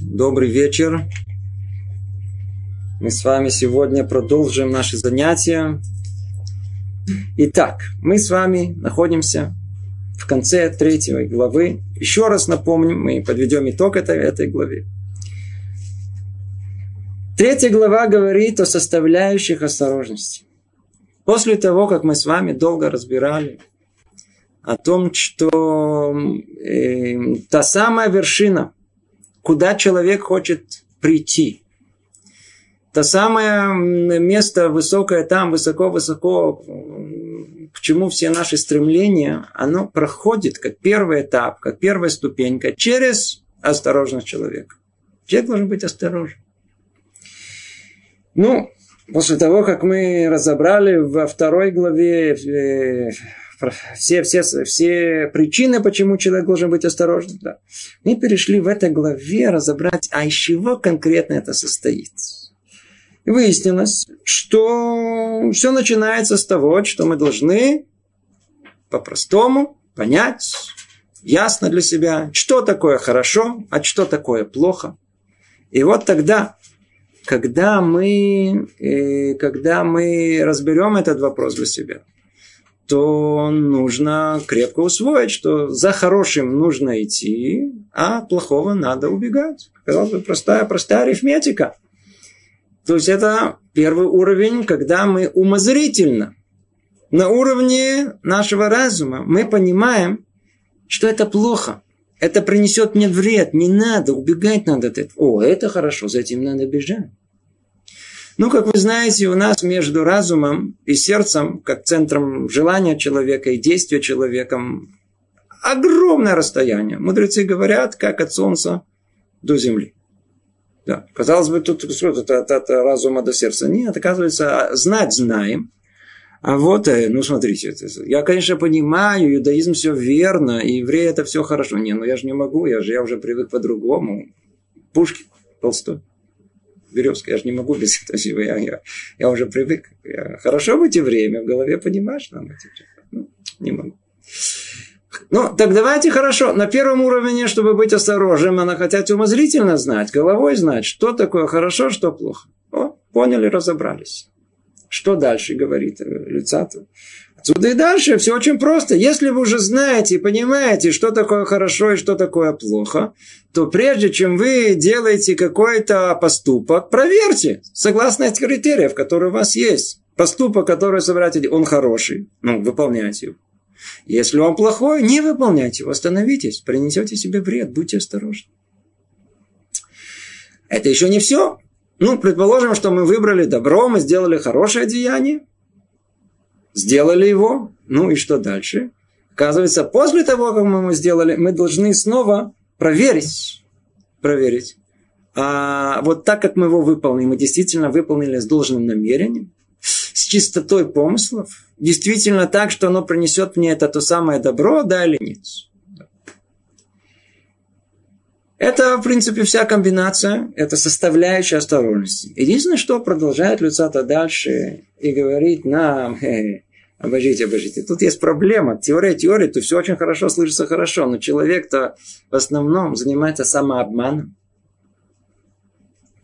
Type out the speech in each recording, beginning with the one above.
Добрый вечер. Мы с вами сегодня продолжим наши занятия. Итак, мы с вами находимся в конце третьей главы. Еще раз напомним, мы подведем итог этой, этой главе. Третья глава говорит о составляющих осторожности. После того, как мы с вами долго разбирали о том, что э, та самая вершина, куда человек хочет прийти, то самое место высокое там, высоко-высоко, к чему все наши стремления, оно проходит как первый этап, как первая ступенька через осторожность человека. Человек должен быть осторожен. Ну, после того, как мы разобрали во второй главе э, все, все, все причины, почему человек должен быть осторожным. Да. Мы перешли в этой главе разобрать, а из чего конкретно это состоит. И выяснилось, что все начинается с того, что мы должны по-простому понять, ясно для себя, что такое хорошо, а что такое плохо. И вот тогда, когда мы, э, когда мы разберем этот вопрос для себя, то нужно крепко усвоить, что за хорошим нужно идти, а плохого надо убегать. Казалось бы, простая, простая арифметика. То есть это первый уровень, когда мы умозрительно, на уровне нашего разума, мы понимаем, что это плохо. Это принесет мне вред, не надо, убегать надо от этого. О, это хорошо, за этим надо бежать. Ну, как вы знаете, у нас между разумом и сердцем, как центром желания человека и действия человеком, огромное расстояние. Мудрецы говорят, как от солнца до земли. Да. Казалось бы, тут что, от, от, от разума до сердца. Нет, оказывается, знать знаем. А вот, э, ну смотрите, я, конечно, понимаю, иудаизм все верно, и евреи это все хорошо. Не, ну я же не могу, я же я уже привык по-другому. Пушки, Толстой березка. Я же не могу без этого. Я, я, я уже привык. Я, хорошо быть и время в голове понимаешь, надо. Ну, не могу. Ну, так давайте хорошо. На первом уровне, чтобы быть осторожным, она хотят умозрительно знать, головой знать, что такое хорошо, что плохо. О, поняли, разобрались. Что дальше говорит Люцатов? Отсюда и дальше все очень просто. Если вы уже знаете и понимаете, что такое хорошо и что такое плохо, то прежде чем вы делаете какой-то поступок, проверьте, согласно этих критериев, которые у вас есть. Поступок, который собираете, он хороший, ну, выполняйте его. Если он плохой, не выполняйте его, остановитесь, принесете себе вред, будьте осторожны. Это еще не все. Ну, предположим, что мы выбрали добро, мы сделали хорошее деяние, сделали его, ну и что дальше? Оказывается, после того, как мы его сделали, мы должны снова проверить, проверить, а вот так, как мы его выполнили, мы действительно выполнили с должным намерением, с чистотой помыслов, действительно так, что оно принесет мне это то самое добро, да или нет. Это, в принципе, вся комбинация, это составляющая осторожности. Единственное, что продолжает Люцата дальше и говорит нам, Обождите, обождите. Тут есть проблема. Теория теории, то все очень хорошо слышится хорошо, но человек-то в основном занимается самообманом.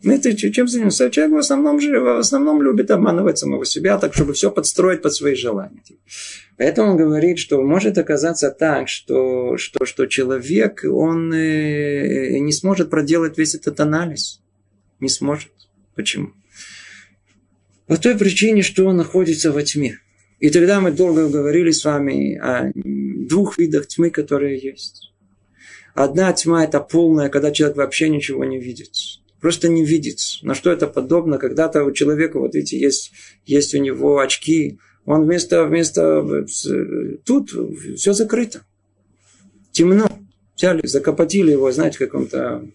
Ну, это чем занимается? Человек в основном, же, в основном любит обманывать самого себя, так, чтобы все подстроить под свои желания. Поэтому он говорит, что может оказаться так, что, что, что человек, он э, не сможет проделать весь этот анализ. Не сможет. Почему? По той причине, что он находится во тьме. И тогда мы долго говорили с вами о двух видах тьмы, которые есть. Одна тьма – это полная, когда человек вообще ничего не видит. Просто не видит. На что это подобно? Когда-то у человека, вот видите, есть, есть у него очки, он вместо, вместо тут все закрыто. Темно. Взяли, закопотили его, знаете, каком-то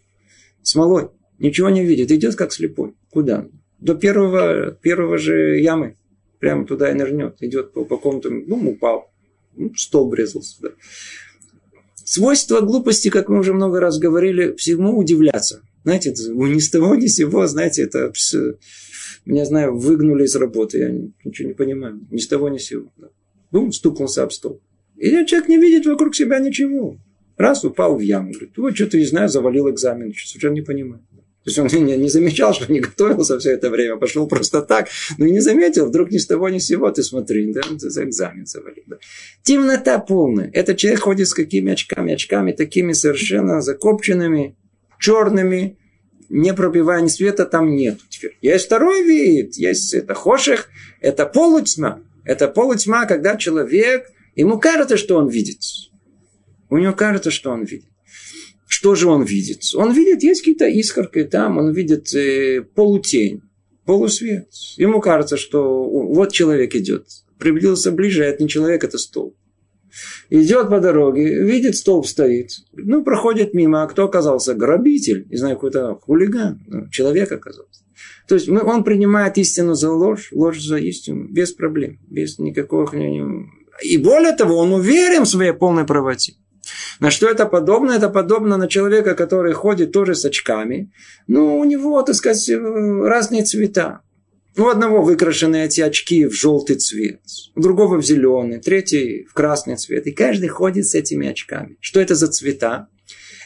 смолой. Ничего не видит. Идет как слепой. Куда? До первого, первого же ямы прямо туда и нырнет. Идет по, по какому-то, ну, упал. Ну, стол врезался. Да. Свойство глупости, как мы уже много раз говорили, всему удивляться. Знаете, это ни с того, ни с сего, знаете, это меня, знаю, выгнули из работы. Я ничего не понимаю. Ни с того, ни с сего. Да. Бум, стукнулся об стол. И человек не видит вокруг себя ничего. Раз упал в яму. Говорит, вот что-то не знаю, завалил экзамен. Совершенно не понимаю. То есть он не, не замечал, что не готовился все это время, пошел просто так, но и не заметил, вдруг ни с того ни с сего, ты смотри, да, за экзамен завалил. Да. Темнота полная. Этот человек ходит с какими очками? Очками такими совершенно закопченными, черными, не пробивая ни света там нет. Теперь есть второй вид, есть это хоших, это полутьма. Это полутьма, когда человек, ему кажется, что он видит. У него кажется, что он видит. Что же он видит? Он видит, есть какие-то искорки там, он видит э, полутень, полусвет. Ему кажется, что вот человек идет. Приблизился ближе, а это не человек, это столб. Идет по дороге, видит, столб стоит. Ну, проходит мимо, а кто оказался? Грабитель, не знаю, какой-то хулиган. Ну, человек оказался. То есть он принимает истину за ложь, ложь за истину, без проблем, без никакого... И более того, он уверен в своей полной правоте. На что это подобно? Это подобно на человека, который ходит тоже с очками. Ну, у него, так сказать, разные цвета. У одного выкрашены эти очки в желтый цвет, у другого в зеленый, третий в красный цвет. И каждый ходит с этими очками. Что это за цвета?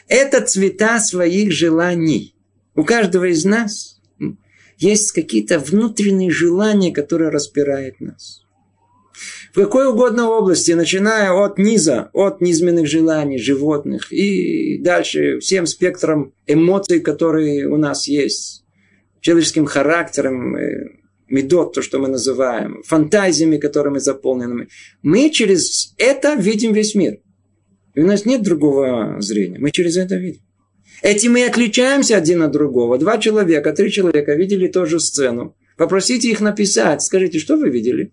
Это цвета своих желаний. У каждого из нас есть какие-то внутренние желания, которые распирают нас в какой угодно области, начиная от низа, от низменных желаний животных и дальше всем спектром эмоций, которые у нас есть, человеческим характером, э, медот, то, что мы называем, фантазиями, которыми заполнены. Мы через это видим весь мир. И у нас нет другого зрения. Мы через это видим. Этим мы отличаемся один от другого. Два человека, три человека видели ту же сцену. Попросите их написать. Скажите, что вы видели?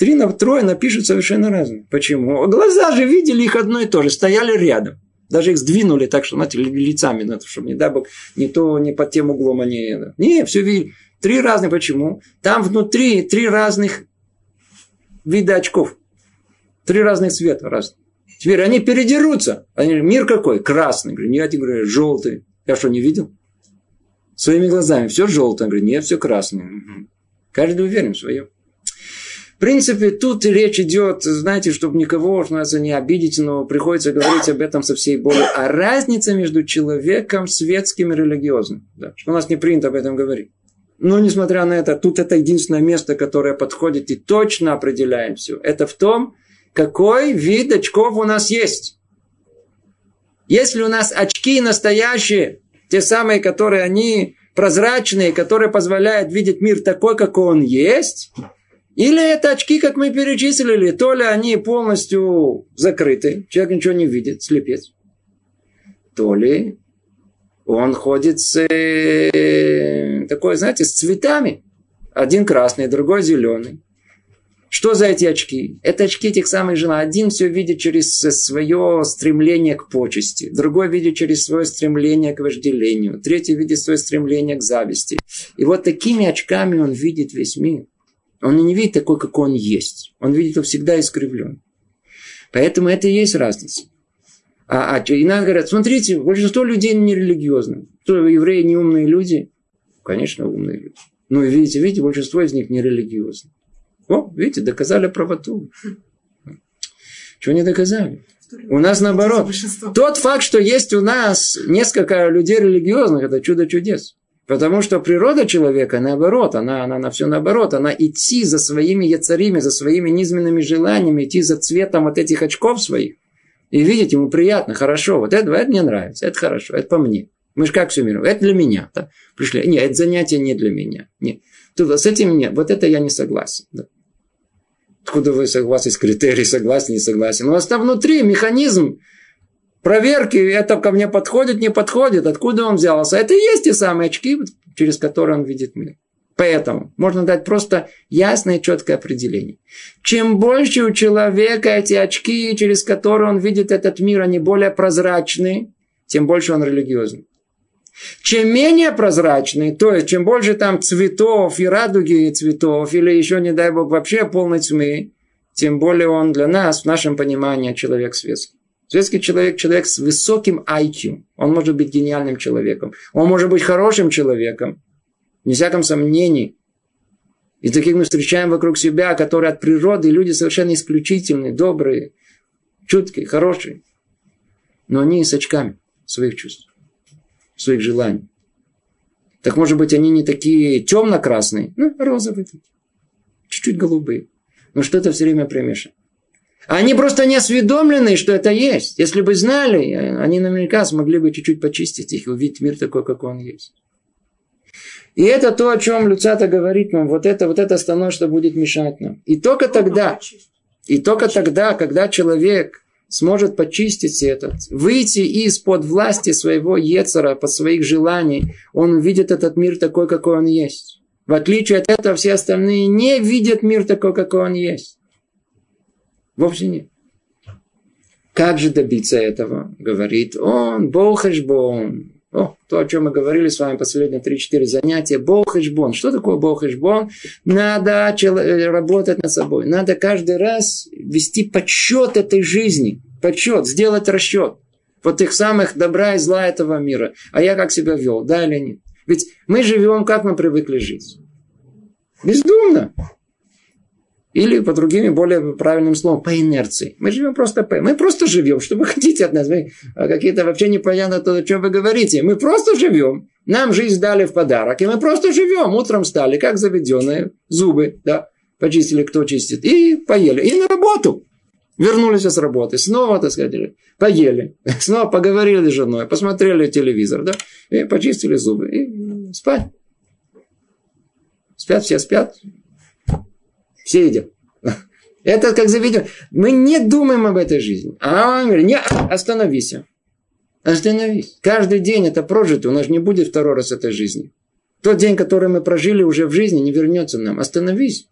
Три на трое напишут совершенно разные. Почему? Глаза же видели их одно и то же, стояли рядом. Даже их сдвинули так, что, знаете, лицами, надо, чтобы, не дай бог, не то, не под тем углом они... Не, все видели. Три разные. Почему? Там внутри три разных вида очков. Три разных цвета разных. Теперь они передерутся. Они говорят, мир какой? Красный. Говорю, нет, я говорю, желтый. Я что, не видел? Своими глазами. Все желтое. Говорю, нет, все красное. Каждый уверен в своем. Принципе, тут речь идет, знаете, чтобы никого нас не обидеть, но приходится говорить об этом со всей болью. А разница между человеком светским и религиозным. Да, что у нас не принято об этом говорить. Но, несмотря на это, тут это единственное место, которое подходит и точно определяем все. Это в том, какой вид очков у нас есть. Если у нас очки настоящие, те самые, которые они прозрачные, которые позволяют видеть мир такой, какой он есть, или это очки, как мы перечислили, то ли они полностью закрыты, человек ничего не видит, слепец, то ли он ходит с э, такой, знаете, с цветами. Один красный, другой зеленый. Что за эти очки? Это очки этих самых жен. Один все видит через свое стремление к почести, другой видит через свое стремление к вожделению, третий видит свое стремление к зависти. И вот такими очками он видит весь мир. Он не видит такой, какой он есть. Он видит его всегда искривлен. Поэтому это и есть разница. А, а иногда говорят, смотрите, большинство людей нерелигиозны. Что, евреи не умные люди? Конечно, умные люди. И видите, видите, большинство из них нерелигиозны. О, видите, доказали правоту. Чего не доказали? У нас наоборот. Тот факт, что есть у нас несколько людей религиозных, это чудо чудес. Потому что природа человека, наоборот, она, она, она все наоборот, она идти за своими яцарими, за своими низменными желаниями, идти за цветом от этих очков своих. И видеть ему приятно, хорошо. Вот это, это мне нравится, это хорошо, это по мне. Мы же как все мир? Это для меня. Да? Пришли. Нет, это занятие не для меня. Нет. Тут, с этим нет. Вот это я не согласен. Да. Откуда вы согласны с критерией, согласен, не согласен? У вас там внутри механизм проверки, это ко мне подходит, не подходит, откуда он взялся. Это и есть те самые очки, через которые он видит мир. Поэтому можно дать просто ясное четкое определение. Чем больше у человека эти очки, через которые он видит этот мир, они более прозрачные, тем больше он религиозный. Чем менее прозрачный, то есть чем больше там цветов и радуги и цветов, или еще, не дай бог, вообще полной тьмы, тем более он для нас, в нашем понимании, человек светский. Светский человек – человек с высоким IQ. Он может быть гениальным человеком. Он может быть хорошим человеком. Не всяком сомнении. И таких мы встречаем вокруг себя, которые от природы люди совершенно исключительные, добрые. чуткие, хорошие. Но они с очками своих чувств, своих желаний. Так может быть, они не такие темно-красные, ну, розовые чуть-чуть голубые. Но что-то все время примешано. Они просто не осведомлены, что это есть. Если бы знали, они наверняка смогли бы чуть-чуть почистить их и увидеть мир такой, какой он есть. И это то, о чем Люцата говорит нам. Вот это, вот это основное, что будет мешать нам. И только тогда, и только тогда, когда человек сможет почистить этот, выйти из-под власти своего Ецера, под своих желаний, он увидит этот мир такой, какой он есть. В отличие от этого, все остальные не видят мир такой, какой он есть. Вовсе нет. Как же добиться этого? Говорит он, Бог Эшбон. О, то, о чем мы говорили с вами последние 3-4 занятия. Бог Эшбон. Что такое Бог Эшбон? Надо работать над собой. Надо каждый раз вести подсчет этой жизни. Подсчет, сделать расчет. Вот их самых добра и зла этого мира. А я как себя вел, да или нет? Ведь мы живем, как мы привыкли жить. Бездумно. Или, по другим, более правильным словом, по инерции. Мы живем просто по... Мы просто живем. Что вы хотите от нас? Мы а, какие-то вообще непонятно то, о чем вы говорите. Мы просто живем. Нам жизнь дали в подарок. И мы просто живем. Утром стали, как заведенные. Зубы, да. Почистили, кто чистит. И поели. И на работу. Вернулись с работы. Снова, так сказать, поели. Снова поговорили с женой. Посмотрели телевизор, да. И почистили зубы. И спать. Спят, все спят. Все едят. Это как заведем. Мы не думаем об этой жизни. А он говорит, не, остановись. Остановись. Каждый день это прожито. У нас не будет второй раз этой жизни. Тот день, который мы прожили уже в жизни, не вернется нам. Остановись.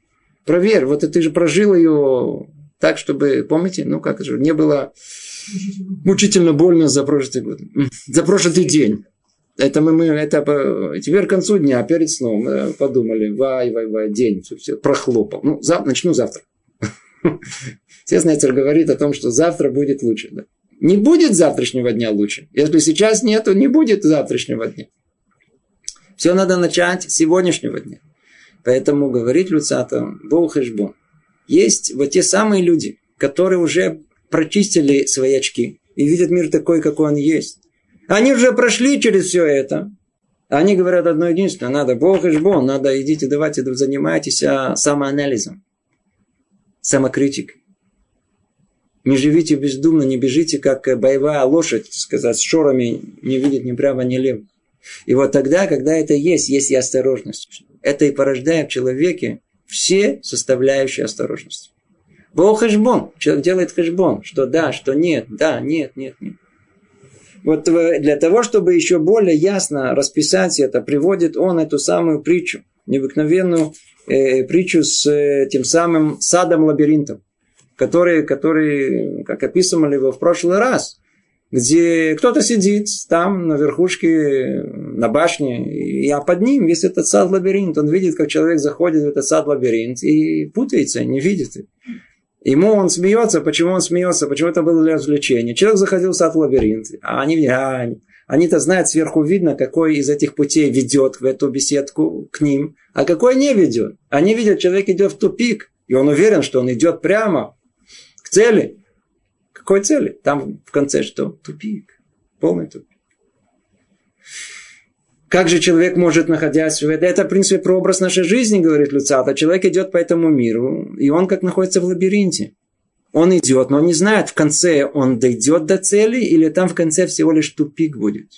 Проверь. Вот ты же прожил ее так, чтобы, помните, ну как же, не было мучительно больно за прошлый год. За прошлый день. Это мы, мы это теперь к концу дня, перед сном мы подумали, вай, вай, вай, день, все, все прохлопал. Ну, зав, начну завтра. Знаете, говорит о том, что завтра будет лучше. Да? Не будет завтрашнего дня лучше. Если сейчас нет, то не будет завтрашнего дня. Все надо начать с сегодняшнего дня. Поэтому говорит Люцата, Бог Хешбон. Есть вот те самые люди, которые уже прочистили свои очки и видят мир такой, какой он есть. Они уже прошли через все это. Они говорят одно единственное. Надо Бог и жбон. Надо идите, давайте занимайтесь а, самоанализом. Самокритикой. Не живите бездумно, не бежите, как боевая лошадь, сказать, с шорами не видит ни прямо, ни лево. И вот тогда, когда это есть, есть и осторожность. Это и порождает в человеке все составляющие осторожности. Бог хэшбон. Человек делает хэшбон. Что да, что нет, да, нет, нет, нет. Вот для того, чтобы еще более ясно расписать это, приводит он эту самую притчу, необыкновенную э, притчу с э, тем самым садом-лабиринтом, который, который, как описывали его в прошлый раз, где кто-то сидит там на верхушке, на башне, и, а под ним весь этот сад-лабиринт. Он видит, как человек заходит в этот сад-лабиринт и путается, не видит. Ему он смеется. Почему он смеется? Почему это было для развлечения? Человек заходил в сад в лабиринт. А они, а, они-то знают, сверху видно, какой из этих путей ведет в эту беседку к ним, а какой не ведет. Они видят, человек идет в тупик, и он уверен, что он идет прямо к цели. Какой цели? Там в конце что? Тупик. Полный тупик. Как же человек может, находясь в это, в принципе, прообраз нашей жизни, говорит Люцата. Человек идет по этому миру, и он как находится в лабиринте. Он идет, но он не знает, в конце он дойдет до цели, или там в конце всего лишь тупик будет.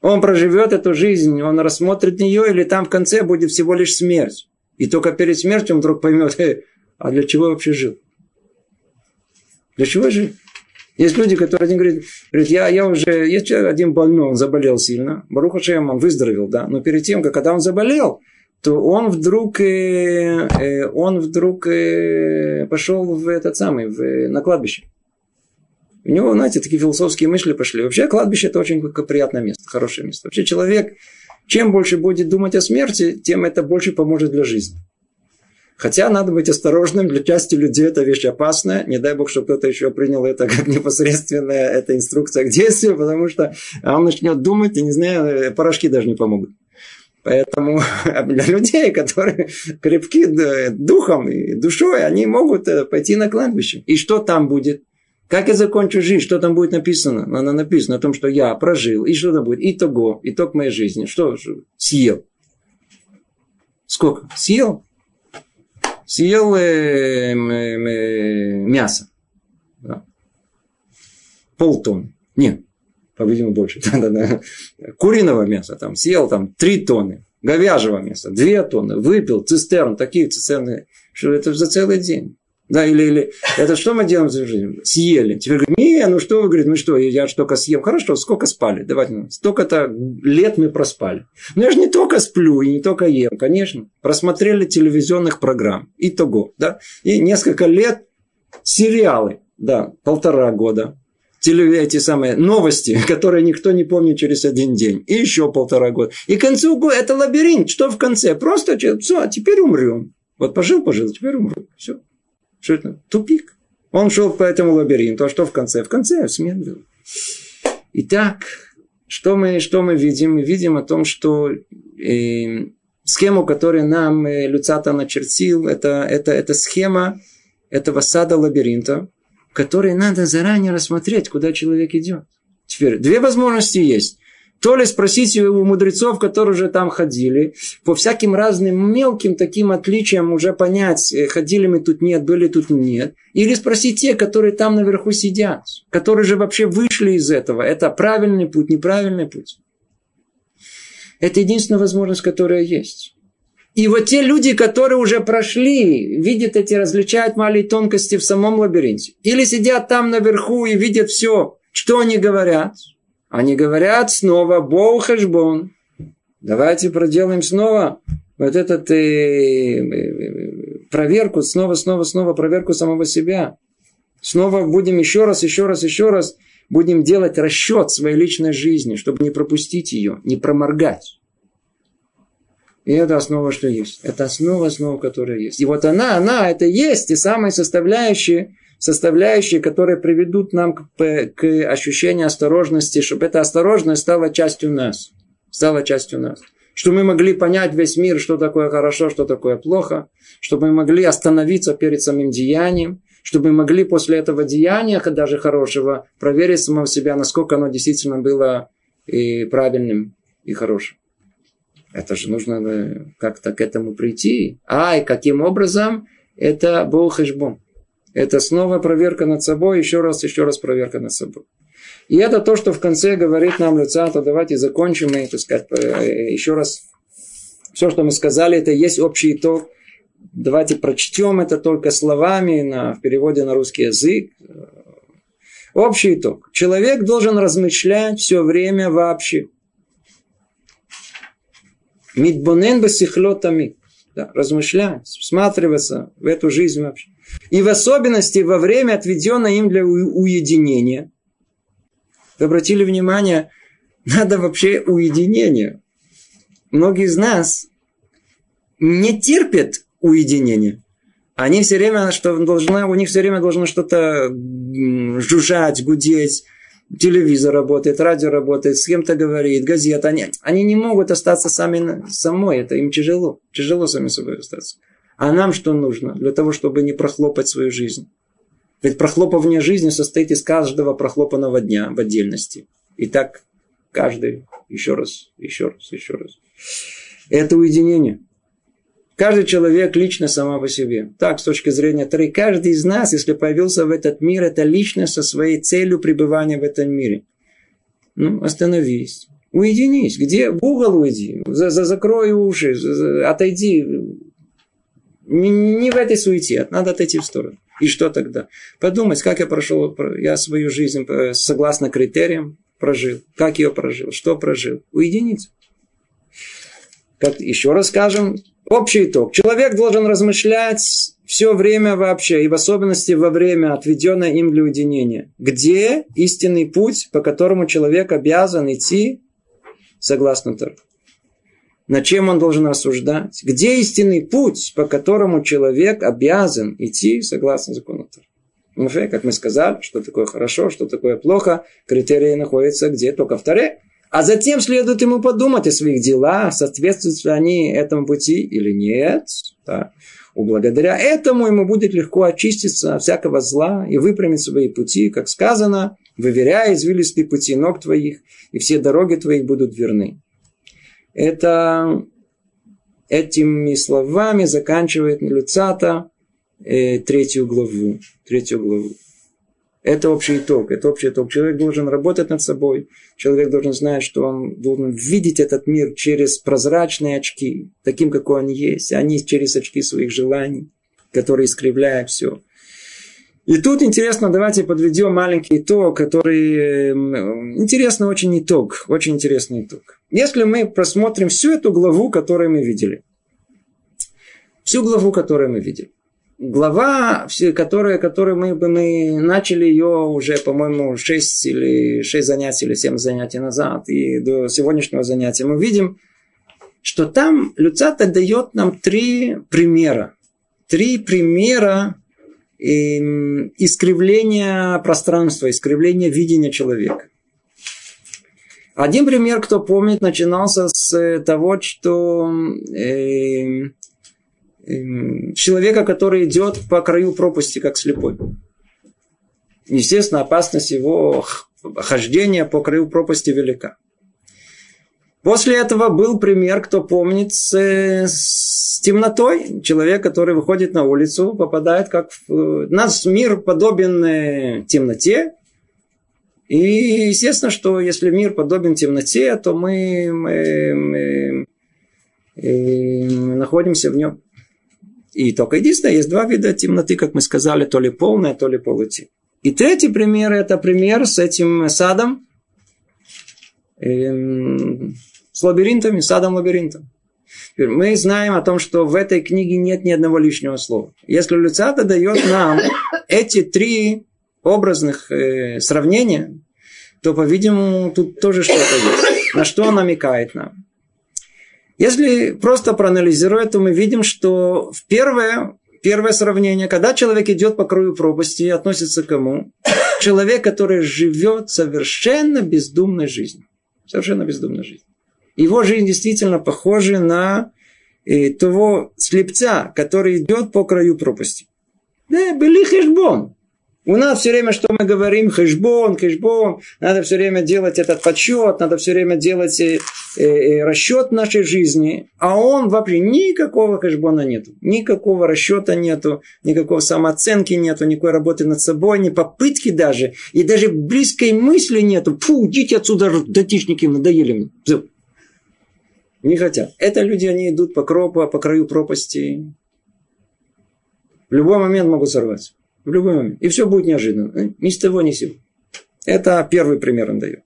Он проживет эту жизнь, он рассмотрит нее, или там в конце будет всего лишь смерть. И только перед смертью он вдруг поймет, э, а для чего я вообще жил? Для чего жил? Есть люди, которые один говорит, говорит я, я уже, есть один больной, он заболел сильно. Баруха Шем, он выздоровел, да. Но перед тем, как когда он заболел, то он вдруг, э, э, он вдруг э, пошел в этот самый, в, на кладбище. У него, знаете, такие философские мысли пошли. Вообще кладбище это очень приятное место, хорошее место. Вообще человек, чем больше будет думать о смерти, тем это больше поможет для жизни. Хотя надо быть осторожным, для части людей это вещь опасная. Не дай бог, чтобы кто-то еще принял это как непосредственная эта инструкция к действию, потому что он начнет думать, и не знаю, порошки даже не помогут. Поэтому для людей, которые крепки духом и душой, они могут э, пойти на кладбище. И что там будет? Как я закончу жизнь? Что там будет написано? Она написано о том, что я прожил. И что там будет? Итого. Итог моей жизни. Что? Съел. Сколько? Съел? Съел э, э, э, мясо. Да. Полтонны. Нет. По-видимому, больше. Куриного мяса там съел там три тонны. Говяжьего мяса две тонны. Выпил цистерн. Такие цистерны. Что это за целый день. Да, или, или это что мы делаем за жизнь? Съели. Теперь говорит, не, ну что вы, говорит, мы что, я же только съем. Хорошо, сколько спали? Давайте, ну, столько-то лет мы проспали. Но я же не только сплю и не только ем, конечно. Просмотрели телевизионных программ. И того, да. И несколько лет сериалы, да, полтора года. Теле, эти самые новости, которые никто не помнит через один день. И еще полтора года. И к концу года это лабиринт. Что в конце? Просто все, а теперь умрем. Вот пожил, пожил, теперь умру. Все. Что это? Тупик. Он шел по этому лабиринту. А что в конце? В конце смерть был. Итак, что мы, что мы видим? Мы видим о том, что э, схему, которую нам э, Люцата начертил, это, это, это схема этого сада лабиринта, который надо заранее рассмотреть, куда человек идет. Теперь две возможности есть. То ли спросите у мудрецов, которые уже там ходили, по всяким разным мелким таким отличиям уже понять, э, ходили мы тут нет, были тут нет. Или спросить те, которые там наверху сидят, которые же вообще вышли из этого. Это правильный путь, неправильный путь. Это единственная возможность, которая есть. И вот те люди, которые уже прошли, видят эти, различают маленькие тонкости в самом лабиринте. Или сидят там наверху и видят все, что они говорят – они говорят снова Боу Хэшбон. Давайте проделаем снова вот этот э, э, проверку, снова, снова, снова проверку самого себя. Снова будем еще раз, еще раз, еще раз будем делать расчет своей личной жизни, чтобы не пропустить ее, не проморгать. И это основа, что есть. Это основа, основа, которая есть. И вот она, она, это есть те самые составляющие, составляющие, которые приведут нам к, к ощущению осторожности, чтобы эта осторожность стала частью нас. Стала частью нас. Чтобы мы могли понять весь мир, что такое хорошо, что такое плохо. Чтобы мы могли остановиться перед самим деянием. Чтобы мы могли после этого деяния, даже хорошего, проверить самого себя, насколько оно действительно было и правильным, и хорошим. Это же нужно э, как-то к этому прийти. А, и каким образом? Это Бог Хэшбон. Это снова проверка над собой, еще раз, еще раз проверка над собой. И это то, что в конце говорит нам Люцата. Давайте закончим и, так сказать, э, еще раз. Все, что мы сказали, это есть общий итог. Давайте прочтем это только словами на, в переводе на русский язык. Общий итог. Человек должен размышлять все время вообще. Мидбонен басихлотами. Да, размышлять, всматриваться в эту жизнь вообще. И в особенности во время, отведенное им для уединения. Вы обратили внимание, надо вообще уединение. Многие из нас не терпят уединения. Они все время, что должна, у них все время должно что-то жужжать, гудеть, телевизор работает, радио работает, с кем-то говорит, газета. Они, они не могут остаться сами самой, это им тяжело. Тяжело сами собой остаться. А нам что нужно для того, чтобы не прохлопать свою жизнь? Ведь прохлопывание жизни состоит из каждого прохлопанного дня в отдельности. И так каждый, еще раз, еще раз, еще раз. Это уединение. Каждый человек личность сама по себе. Так, с точки зрения Торы, каждый из нас, если появился в этот мир, это личность со своей целью пребывания в этом мире. Ну, остановись. Уединись. Где? В угол уйди. За, за, закрой уши. За, отойди не в этой суете, надо отойти в сторону. И что тогда? Подумать, как я прошел, я свою жизнь э, согласно критериям прожил. Как ее прожил, что прожил. Уединиться. Как, еще раз скажем, общий итог. Человек должен размышлять все время вообще, и в особенности во время, отведенное им для уединения. Где истинный путь, по которому человек обязан идти согласно Тору? Над чем он должен рассуждать, где истинный путь, по которому человек обязан идти согласно закону Торы. Как мы сказали, что такое хорошо, что такое плохо, критерии находятся где только в Торе. А затем следует ему подумать о своих делах, соответствуют ли они этому пути или нет. Да. Благодаря этому ему будет легко очиститься от всякого зла и выпрямить свои пути, как сказано, выверяя извилистые пути ног твоих, и все дороги твоих будут верны. Это этими словами заканчивает Люцата э, третью главу. Третью главу. Это общий итог. Это общий итог. Человек должен работать над собой. Человек должен знать, что он должен видеть этот мир через прозрачные очки, таким, какой он есть, а не через очки своих желаний, которые искривляют все. И тут интересно, давайте подведем маленький итог, который... Интересный очень итог. Очень интересный итог. Если мы просмотрим всю эту главу, которую мы видели. Всю главу, которую мы видели глава, которая, которую мы, мы начали ее уже, по-моему, 6 или 6 занятий или 7 занятий назад, и до сегодняшнего занятия, мы видим, что там Люцата дает нам три примера. Три примера эм, искривления пространства, искривления видения человека. Один пример, кто помнит, начинался с того, что э, человека, который идет по краю пропасти, как слепой. Естественно, опасность его хождения по краю пропасти велика. После этого был пример, кто помнит, с, с темнотой. Человек, который выходит на улицу, попадает как... В... Нас мир подобен э, темноте. И естественно, что если мир подобен темноте, то мы, мы, мы, мы э, находимся в нем. И только единственное, есть два вида темноты, как мы сказали, то ли полная, то ли полутень. И третий пример, это пример с этим садом, эм, с лабиринтами, садом лабиринтом. Мы знаем о том, что в этой книге нет ни одного лишнего слова. Если Люцата дает нам эти три образных э, сравнения, то, по-видимому, тут тоже что-то есть. На что он намекает нам? Если просто проанализировать, то мы видим, что в первое, первое сравнение, когда человек идет по краю пропасти, относится к кому? Человек, который живет совершенно бездумной жизнью. Совершенно бездумной жизнью. Его жизнь действительно похожа на э, того слепца, который идет по краю пропасти. Да, были хешбон. У нас все время, что мы говорим, хэшбон, хэшбон, надо все время делать этот подсчет, надо все время делать э, э, э, расчет нашей жизни, а он вообще никакого хэшбона нету, никакого расчета нету, никакого самооценки нету, никакой работы над собой, ни попытки даже, и даже близкой мысли нету. Фу, идите отсюда, датичники, надоели мне. Не хотят. Это люди, они идут по кропу, по краю пропасти. В любой момент могут сорваться. В любой момент. И все будет неожиданно. Э, ни с того, ни с сего. Это первый пример он дает.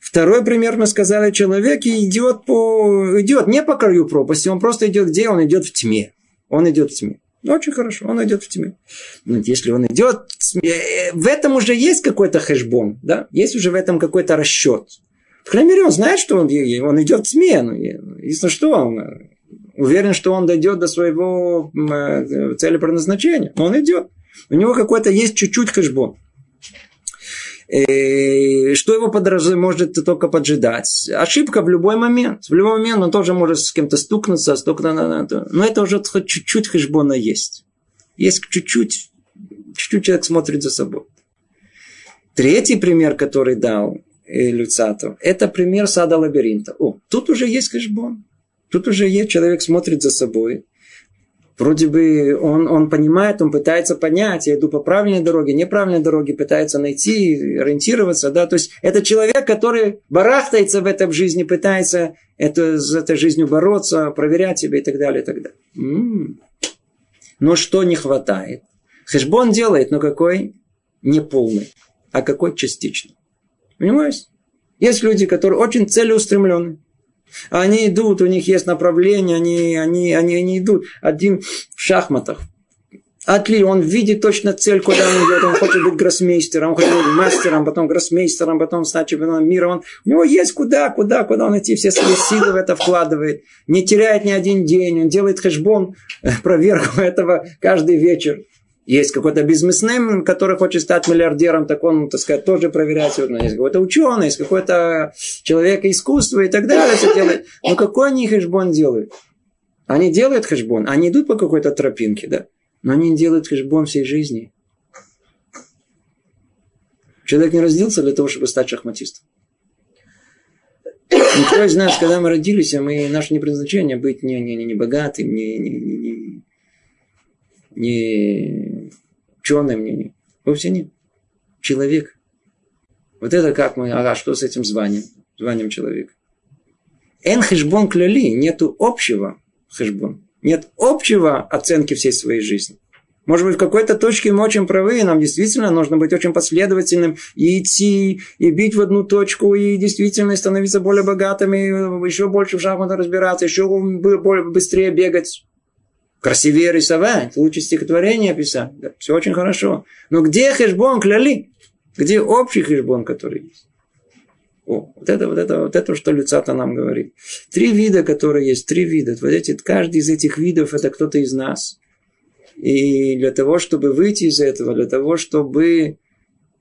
Второй пример мы сказали, человек идет, по, идет не по краю пропасти, он просто идет где? Он идет в тьме. Он идет в тьме. Очень хорошо, он идет в тьме. Но если он идет, э, в этом уже есть какой-то хэшбон, да? Есть уже в этом какой-то расчет. В крайней мере, он знает, что он, он идет в тьме. Ну, что он э, уверен, что он дойдет до своего цели предназначения. Он идет. У него какой-то есть чуть-чуть хэшбон. Э, что его подраз... может только поджидать? Ошибка в любой момент. В любой момент он тоже может с кем-то стукнуться, стукнуться. Но это уже хоть чуть-чуть хэшбона есть. Есть чуть-чуть, чуть-чуть человек смотрит за собой. Третий пример, который дал э, Люцатов, это пример сада лабиринта. О, тут уже есть хэшбон. Тут уже есть, человек смотрит за собой. Вроде бы он, он понимает, он пытается понять, я иду по правильной дороге, неправильной дороге, пытается найти, ориентироваться. Да? То есть это человек, который барахтается в этом жизни, пытается это, с этой жизнью бороться, проверять себя и так далее. И так далее. М-м. Но что не хватает? Хэшбон делает, но какой? Не полный, а какой частичный. Понимаете? Есть люди, которые очень целеустремленные. Они идут, у них есть направление, они, они, они, они идут. Один в шахматах. Атли, он видит точно цель, куда он идет. Он хочет быть гроссмейстером, он хочет быть мастером, потом гроссмейстером, потом стать чемпионом мира. Он, у него есть куда, куда, куда он идти, все свои силы в это вкладывает. Не теряет ни один день. Он делает хэшбон, проверку этого каждый вечер. Есть какой-то бизнесмен, который хочет стать миллиардером, так он, так сказать, тоже проверяет. Есть какой-то ученый, есть какой-то человек искусства и так далее. Все делает. Но какой они хэшбон делают? Они делают хэшбон, они идут по какой-то тропинке, да? Но они не делают хэшбон всей жизни. Человек не родился для того, чтобы стать шахматистом. Никто из нас, когда мы родились, мы, наше непредназначение быть не, не, не, не богатым, не, не, не, не, не, не. Вовсе нет. Человек. Вот это как мы, ага, что с этим званием? Званием человека. Эн хэшбон кляли, нету общего хэшбон. Нет общего оценки всей своей жизни. Может быть, в какой-то точке мы очень правы, и нам действительно нужно быть очень последовательным и идти, и бить в одну точку, и действительно становиться более богатыми, еще больше в шахматы разбираться, еще быстрее бегать, красивее рисовать, лучше стихотворение писать. Да, все очень хорошо. Но где хэшбон кляли? Где общий хэшбон, который есть? О, вот это, вот это, вот это, что Люцата нам говорит. Три вида, которые есть, три вида. Вот эти, каждый из этих видов это кто-то из нас. И для того, чтобы выйти из этого, для того, чтобы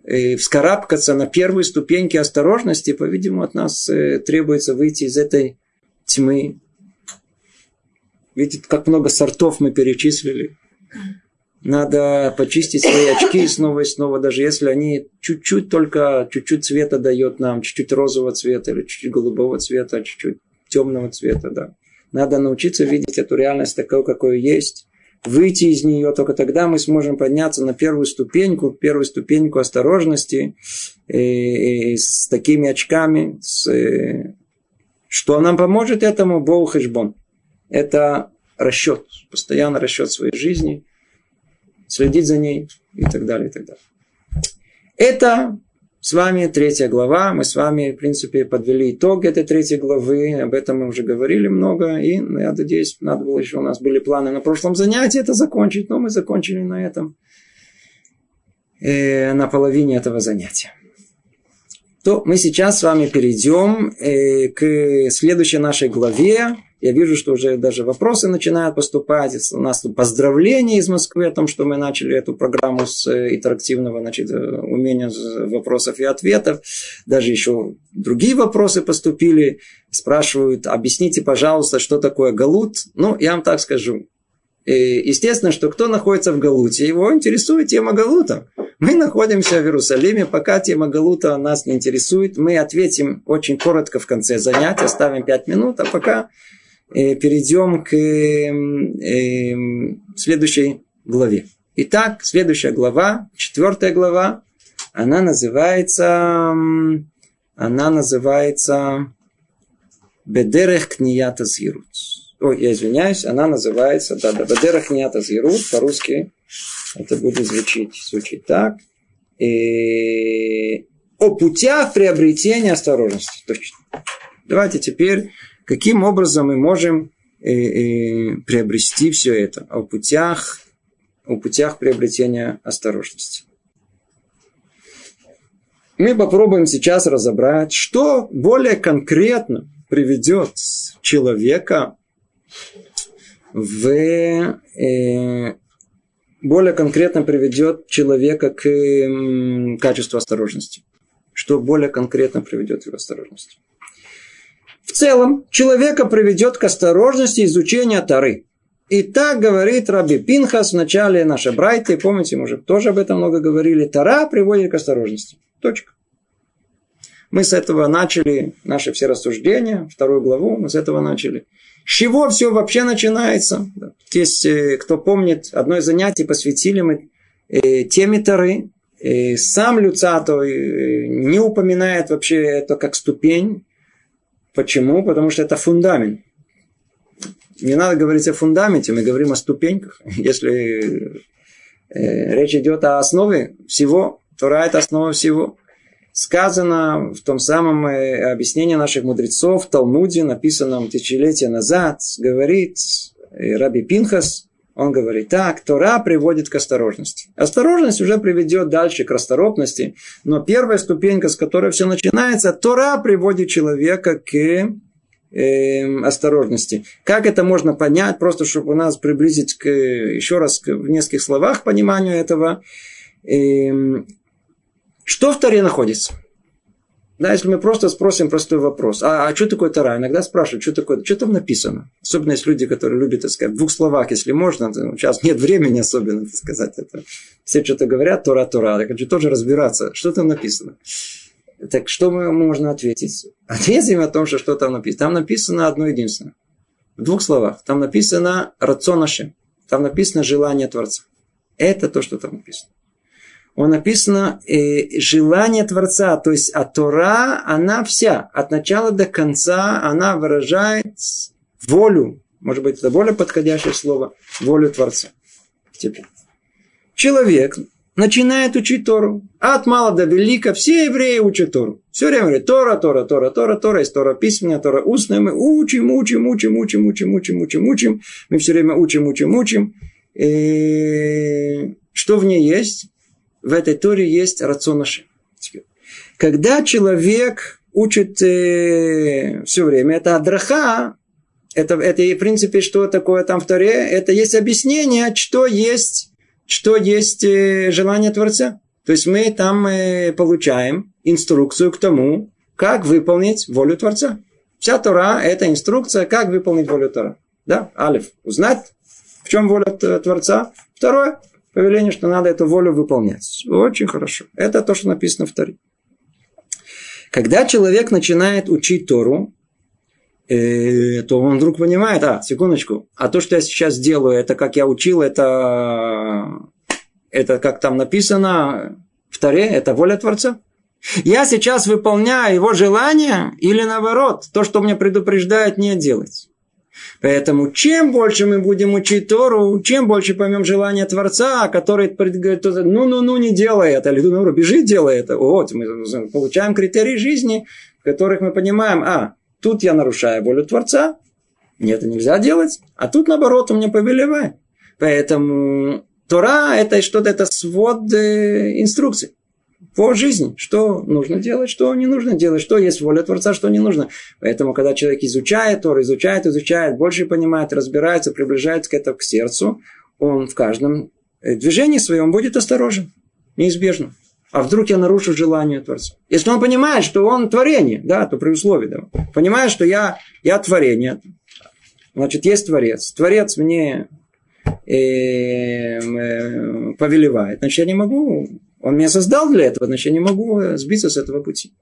э, вскарабкаться на первые ступеньки осторожности, по-видимому, от нас э, требуется выйти из этой тьмы. Видите, как много сортов мы перечислили. Надо почистить свои очки снова и снова, даже если они чуть-чуть только, чуть-чуть цвета дает нам, чуть-чуть розового цвета или чуть-чуть голубого цвета, чуть-чуть темного цвета, да. Надо научиться видеть эту реальность такой, какой есть, выйти из нее, только тогда мы сможем подняться на первую ступеньку, первую ступеньку осторожности и, и с такими очками, с, что нам поможет этому Бог Хэшбон. Это расчет, постоянно расчет своей жизни, следить за ней и так далее, и так далее. Это с вами третья глава. Мы с вами, в принципе, подвели итог этой третьей главы. Об этом мы уже говорили много. И, ну, я надеюсь, надо было еще, у нас были планы на прошлом занятии это закончить, но мы закончили на этом, э, на половине этого занятия. То мы сейчас с вами перейдем э, к следующей нашей главе, я вижу, что уже даже вопросы начинают поступать. У нас тут поздравления из Москвы о том, что мы начали эту программу с э, интерактивного значит, э, умения вопросов и ответов. Даже еще другие вопросы поступили. Спрашивают, объясните, пожалуйста, что такое галут. Ну, я вам так скажу. Естественно, что кто находится в Галуте, его интересует тема Галута. Мы находимся в Иерусалиме, пока тема Галута нас не интересует. Мы ответим очень коротко в конце занятия, оставим 5 минут, а пока перейдем к э, следующей главе. Итак, следующая глава, четвертая глава, она называется, она называется Бедерех Книята Зирут. Ой, я извиняюсь, она называется, да, да, Бедерех Книята Зирут, по-русски это будет звучить, звучить так. И... Э, о путях приобретения осторожности. Точно. Давайте теперь Каким образом мы можем э, э, приобрести все это? О путях, о путях приобретения осторожности. Мы попробуем сейчас разобрать, что более конкретно приведет человека в э, более конкретно приведет человека к э, качеству осторожности. Что более конкретно приведет его осторожности. В целом, человека приведет к осторожности изучения Тары. И так говорит Раби Пинхас в начале нашей брайты. Помните, мы уже тоже об этом много говорили. Тара приводит к осторожности. Точка. Мы с этого начали наши все рассуждения. Вторую главу мы с этого начали. С чего все вообще начинается? Есть, э, кто помнит, одно из занятий посвятили мы э, теме Тары. И сам Люцато э, не упоминает вообще это как ступень Почему? Потому что это фундамент. Не надо говорить о фундаменте, мы говорим о ступеньках. Если э, речь идет о основе всего, Тора – это основа всего. Сказано в том самом э, объяснении наших мудрецов в Талмуде, написанном тысячелетия назад, говорит э, Раби Пинхас, он говорит так, Тора приводит к осторожности. Осторожность уже приведет дальше к расторопности, но первая ступенька, с которой все начинается, Тора приводит человека к э, осторожности. Как это можно понять, просто чтобы у нас приблизить к, еще раз к, в нескольких словах пониманию этого. Э, что в Торе находится? Да, если мы просто спросим простой вопрос, а, а что такое Тара? Иногда спрашивают, что такое, что там написано? Особенно есть люди, которые любят, так сказать, в двух словах, если можно. Сейчас нет времени особенно, так сказать, это. Все что-то говорят, Тора, Тора. Я хочу тоже разбираться, что там написано. Так что мы можно ответить? Ответим о том, что что там написано. Там написано одно единственное. В двух словах. Там написано «рацион Там написано «желание Творца». Это то, что там написано он написано э, желание Творца, то есть а Тора, она вся, от начала до конца, она выражает волю, может быть, это более подходящее слово, волю Творца. Теперь. Человек начинает учить Тору. От мала до велика все евреи учат Тору. Все время говорят, Тора, Тора, Тора, Тора, Тора, есть Тора письменная, Тора устная. Мы учим, учим, учим, учим, учим, учим, учим, учим. Мы все время учим, учим, учим. И что в ней есть? В этой Торе есть рацион Когда человек учит э, все время, это адраха, это, это в принципе, что такое там в Торе, это есть объяснение, что есть, что есть э, желание Творца. То есть мы там э, получаем инструкцию к тому, как выполнить волю Творца. Вся Тора – это инструкция, как выполнить волю Тора. Да, Алиф. Узнать, в чем воля Творца. Второе повеление, что надо эту волю выполнять. Очень хорошо. Это то, что написано в Торе. Когда человек начинает учить Тору, э, то он вдруг понимает, а, секундочку, а то, что я сейчас делаю, это как я учил, это, это как там написано в Торе, это воля Творца. Я сейчас выполняю его желание или наоборот, то, что мне предупреждает не делать. Поэтому чем больше мы будем учить Тору, чем больше поймем желание Творца, который говорит, ну-ну-ну, не делай это, или ну, бежи, делай это. Вот, мы получаем критерии жизни, в которых мы понимаем, а, тут я нарушаю волю Творца, нет, это нельзя делать, а тут, наоборот, у меня повелевает. Поэтому Тора – это что-то, это свод э, инструкций по жизни, что нужно делать, что не нужно делать, что есть воля Творца, что не нужно. Поэтому, когда человек изучает Тор, изучает, изучает, больше понимает, разбирается, приближается к этому к сердцу, он в каждом э, движении своем будет осторожен, неизбежно. А вдруг я нарушу желание Творца? Если он понимает, что он творение, да, то при условии, да, понимает, что я, я творение, значит, есть Творец. Творец мне э, э, повелевает, значит, я не могу он меня создал для этого, значит, я не могу сбиться с этого пути.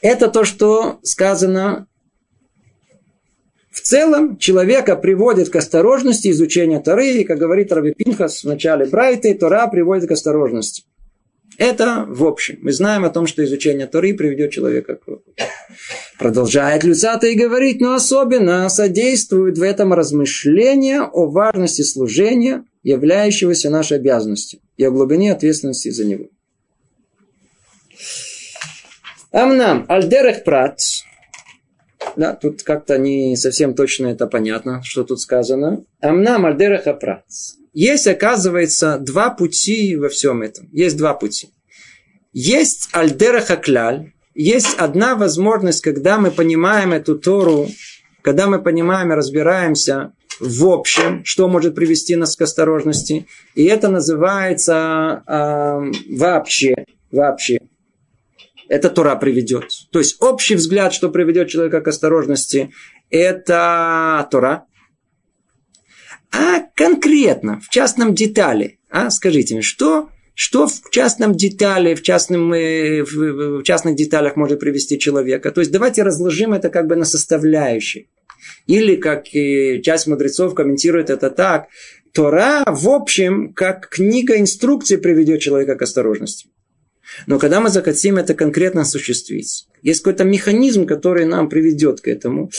Это то, что сказано в целом человека приводит к осторожности изучения Торы, и, как говорит Раби Пинхас в начале Брайты, Тора приводит к осторожности. Это в общем. Мы знаем о том, что изучение Торы приведет человека к... Продолжает Люцата и говорить, но особенно содействует в этом размышление о важности служения, являющегося нашей обязанностью, и о глубине ответственности за него. Амнам, альдерех прат. Да, тут как-то не совсем точно это понятно, что тут сказано. Амнам, альдереха прат. Есть, оказывается, два пути во всем этом. Есть два пути. Есть альдереха кляль. Есть одна возможность, когда мы понимаем эту Тору, когда мы понимаем и разбираемся в общем, что может привести нас к осторожности. И это называется э, вообще, вообще. Это Тора приведет. То есть общий взгляд, что приведет человека к осторожности, это Тора. А конкретно, в частном детали, а, скажите мне, что, что в частном детале, в, частном, э, в частных деталях может привести человека? То есть давайте разложим это как бы на составляющие. Или, как и часть мудрецов комментирует это так, Тора, в общем, как книга инструкции приведет человека к осторожности. Но когда мы захотим это конкретно осуществить, есть какой-то механизм, который нам приведет к этому,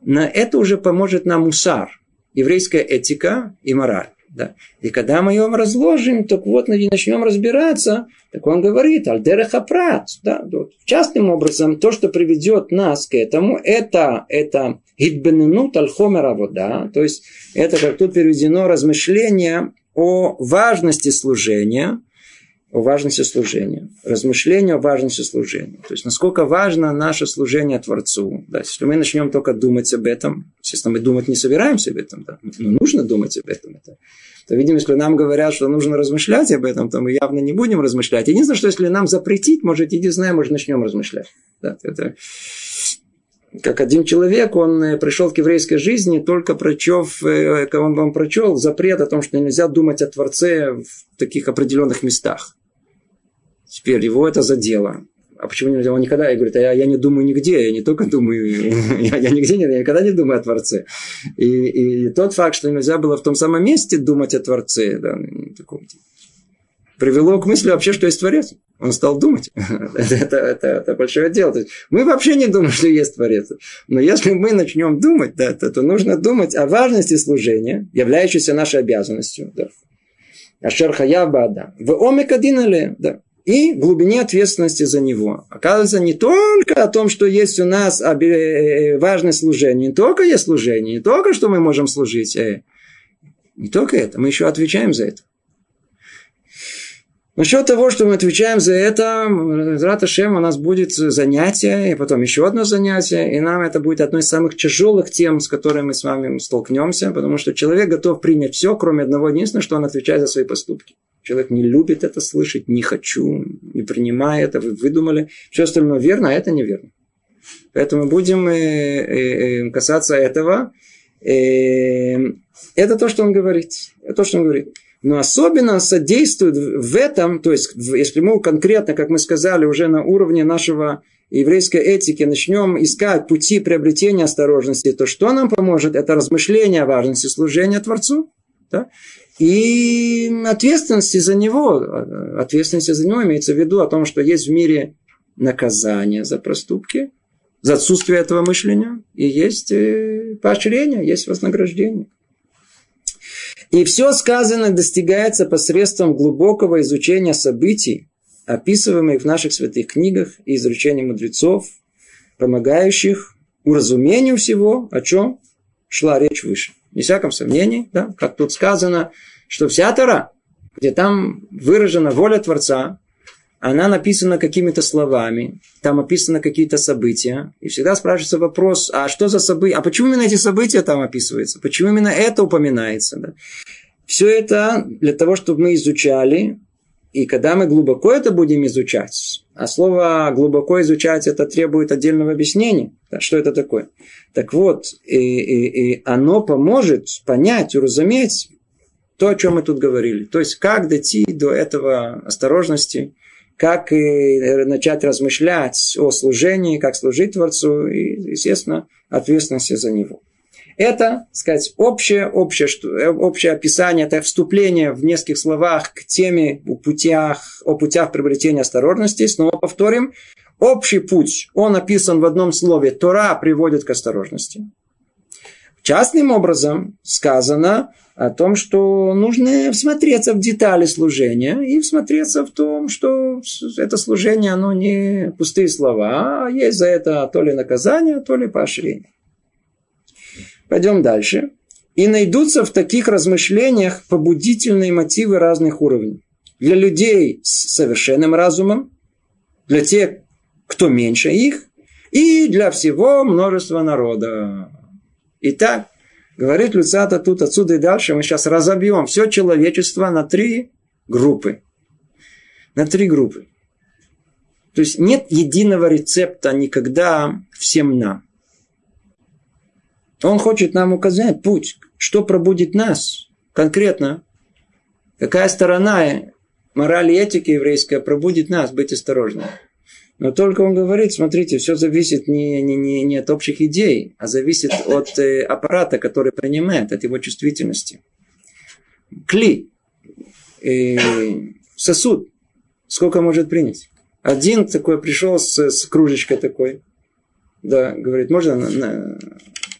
на это уже поможет нам усар, еврейская этика и мораль. Да. И когда мы ее разложим, то вот начнем разбираться, так он говорит, альдереха прат. Да, вот. Частным образом, то, что приведет нас к этому, это, это Идбененут аль-хомера вода, то есть это как тут переведено размышление о важности служения, о важности служения, размышления о важности служения. То есть, насколько важно наше служение Творцу. Да, если мы начнем только думать об этом, естественно, мы думать не собираемся об этом, да, но нужно думать об этом. Это, то, видимо, если нам говорят, что нужно размышлять об этом, то мы явно не будем размышлять. Единственное, что если нам запретить, может, иди знаем, может, начнем размышлять. Да, это, как один человек, он э, пришел к еврейской жизни, только прочев, э, он, он прочел запрет о том, что нельзя думать о Творце в таких определенных местах. Теперь его это задело. А почему нельзя? Он никогда, я говорю, я, я не думаю нигде, я не только думаю, я, я нигде не, я никогда не думаю о Творце. И, и тот факт, что нельзя было в том самом месте думать о Творце, да, таком, привело к мысли вообще, что есть Творец. Он стал думать. это, это, это, большое дело. То есть мы вообще не думаем, что есть Творец. Но если мы начнем думать, да, то, то нужно думать о важности служения, являющейся нашей обязанностью. Да. Ашер хаяв бада. В да и глубине ответственности за него. Оказывается, не только о том, что есть у нас э, важное служение, не только есть служение, не только, что мы можем служить, э, не только это, мы еще отвечаем за это. Насчет того, что мы отвечаем за это, Рата Шем у нас будет занятие, и потом еще одно занятие, и нам это будет одно из самых тяжелых тем, с которыми мы с вами столкнемся, потому что человек готов принять все, кроме одного единственного, что он отвечает за свои поступки. Человек не любит это слышать, не хочу, не принимаю это, вы выдумали. Все остальное верно, а это неверно. Поэтому будем э, э, э, касаться этого. Это то, что он говорит. Это то, что он говорит. Но особенно содействует в этом, то есть, если мы конкретно, как мы сказали, уже на уровне нашего еврейской этики начнем искать пути приобретения осторожности, то что нам поможет? Это размышление о важности служения Творцу. Да? И ответственности за него, ответственности за него имеется в виду о том, что есть в мире наказание за проступки, за отсутствие этого мышления, и есть э, поощрение, есть вознаграждение. И все сказанное достигается посредством глубокого изучения событий, описываемых в наших святых книгах и изучения мудрецов, помогающих уразумению всего, о чем шла речь выше. Не всяком сомнении, да, как тут сказано, что вся Тора, где там выражена воля Творца, она написана какими-то словами, там описаны какие-то события, и всегда спрашивается вопрос, а что за события, а почему именно эти события там описываются, почему именно это упоминается. Да? Все это для того, чтобы мы изучали, и когда мы глубоко это будем изучать, а слово глубоко изучать это требует отдельного объяснения, да, что это такое. Так вот, и, и, и оно поможет понять, уразуметь, то, о чем мы тут говорили. То есть, как дойти до этого осторожности, как э, начать размышлять о служении, как служить Творцу и, естественно, ответственности за него. Это, сказать, общее, общее, э, общее описание, это вступление в нескольких словах к теме о путях, о путях приобретения осторожности. Снова повторим. Общий путь, он описан в одном слове. Тора приводит к осторожности. Частным образом сказано о том, что нужно всмотреться в детали служения и всмотреться в том, что это служение, оно не пустые слова, а есть за это то ли наказание, то ли поощрение. Пойдем дальше. И найдутся в таких размышлениях побудительные мотивы разных уровней. Для людей с совершенным разумом, для тех, кто меньше их, и для всего множества народа. Итак, Говорит Люцата тут отсюда и дальше, мы сейчас разобьем все человечество на три группы. На три группы. То есть нет единого рецепта никогда всем нам. Он хочет нам указать путь, что пробудит нас конкретно, какая сторона морали и этики еврейская пробудит нас быть осторожными. Но только он говорит, смотрите, все зависит не, не, не, не от общих идей, а зависит от э, аппарата, который принимает, от его чувствительности. Кли, э, сосуд, сколько может принять? Один такой пришел с, с кружечкой такой, да, говорит, можно, на, на,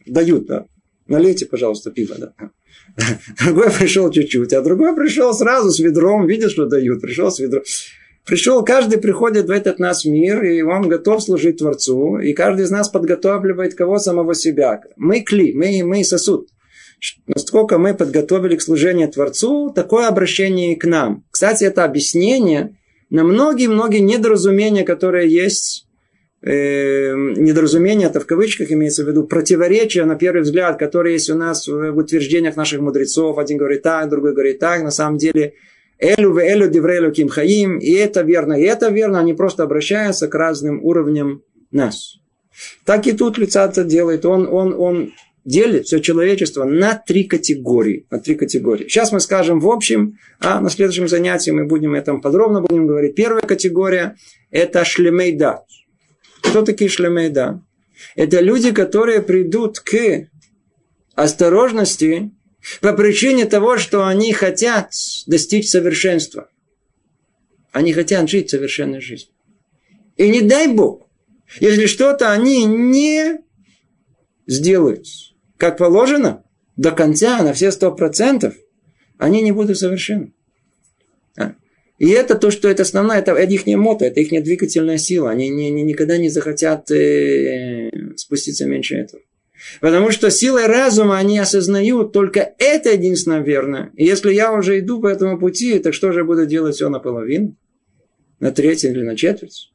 дают, да, налейте, пожалуйста, пиво, да. Другой пришел чуть-чуть, а другой пришел сразу с ведром, видишь, что дают, пришел с ведром пришел, каждый приходит в этот наш мир, и он готов служить Творцу, и каждый из нас подготавливает кого самого себя. Мы кли, мы, мы сосуд. Насколько мы подготовили к служению Творцу, такое обращение и к нам. Кстати, это объяснение на многие-многие недоразумения, которые есть э, недоразумение, это в кавычках имеется в виду, противоречия, на первый взгляд, которые есть у нас в утверждениях наших мудрецов. Один говорит так, другой говорит так. На самом деле, элю в элю диврейлю ким хаим, и это верно, и это верно. Они просто обращаются к разным уровням нас. Так и тут лица-то делает. Он, он, он делит все человечество на три категории. На три категории. Сейчас мы скажем в общем, а на следующем занятии мы будем этом подробно будем говорить. Первая категория – это шлемейда. Кто такие шлемейда? Это люди, которые придут к осторожности по причине того, что они хотят достичь совершенства. Они хотят жить совершенной жизнью. И не дай Бог, если что-то они не сделают, как положено, до конца, на все сто процентов, они не будут совершенны. А? И это то, что это основная, это, это их мото, это их двигательная сила. Они не, не, никогда не захотят э, спуститься меньше этого. Потому что силой разума они осознают только это единственно верно. И если я уже иду по этому пути, так что же буду делать все наполовину? На треть или на четверть?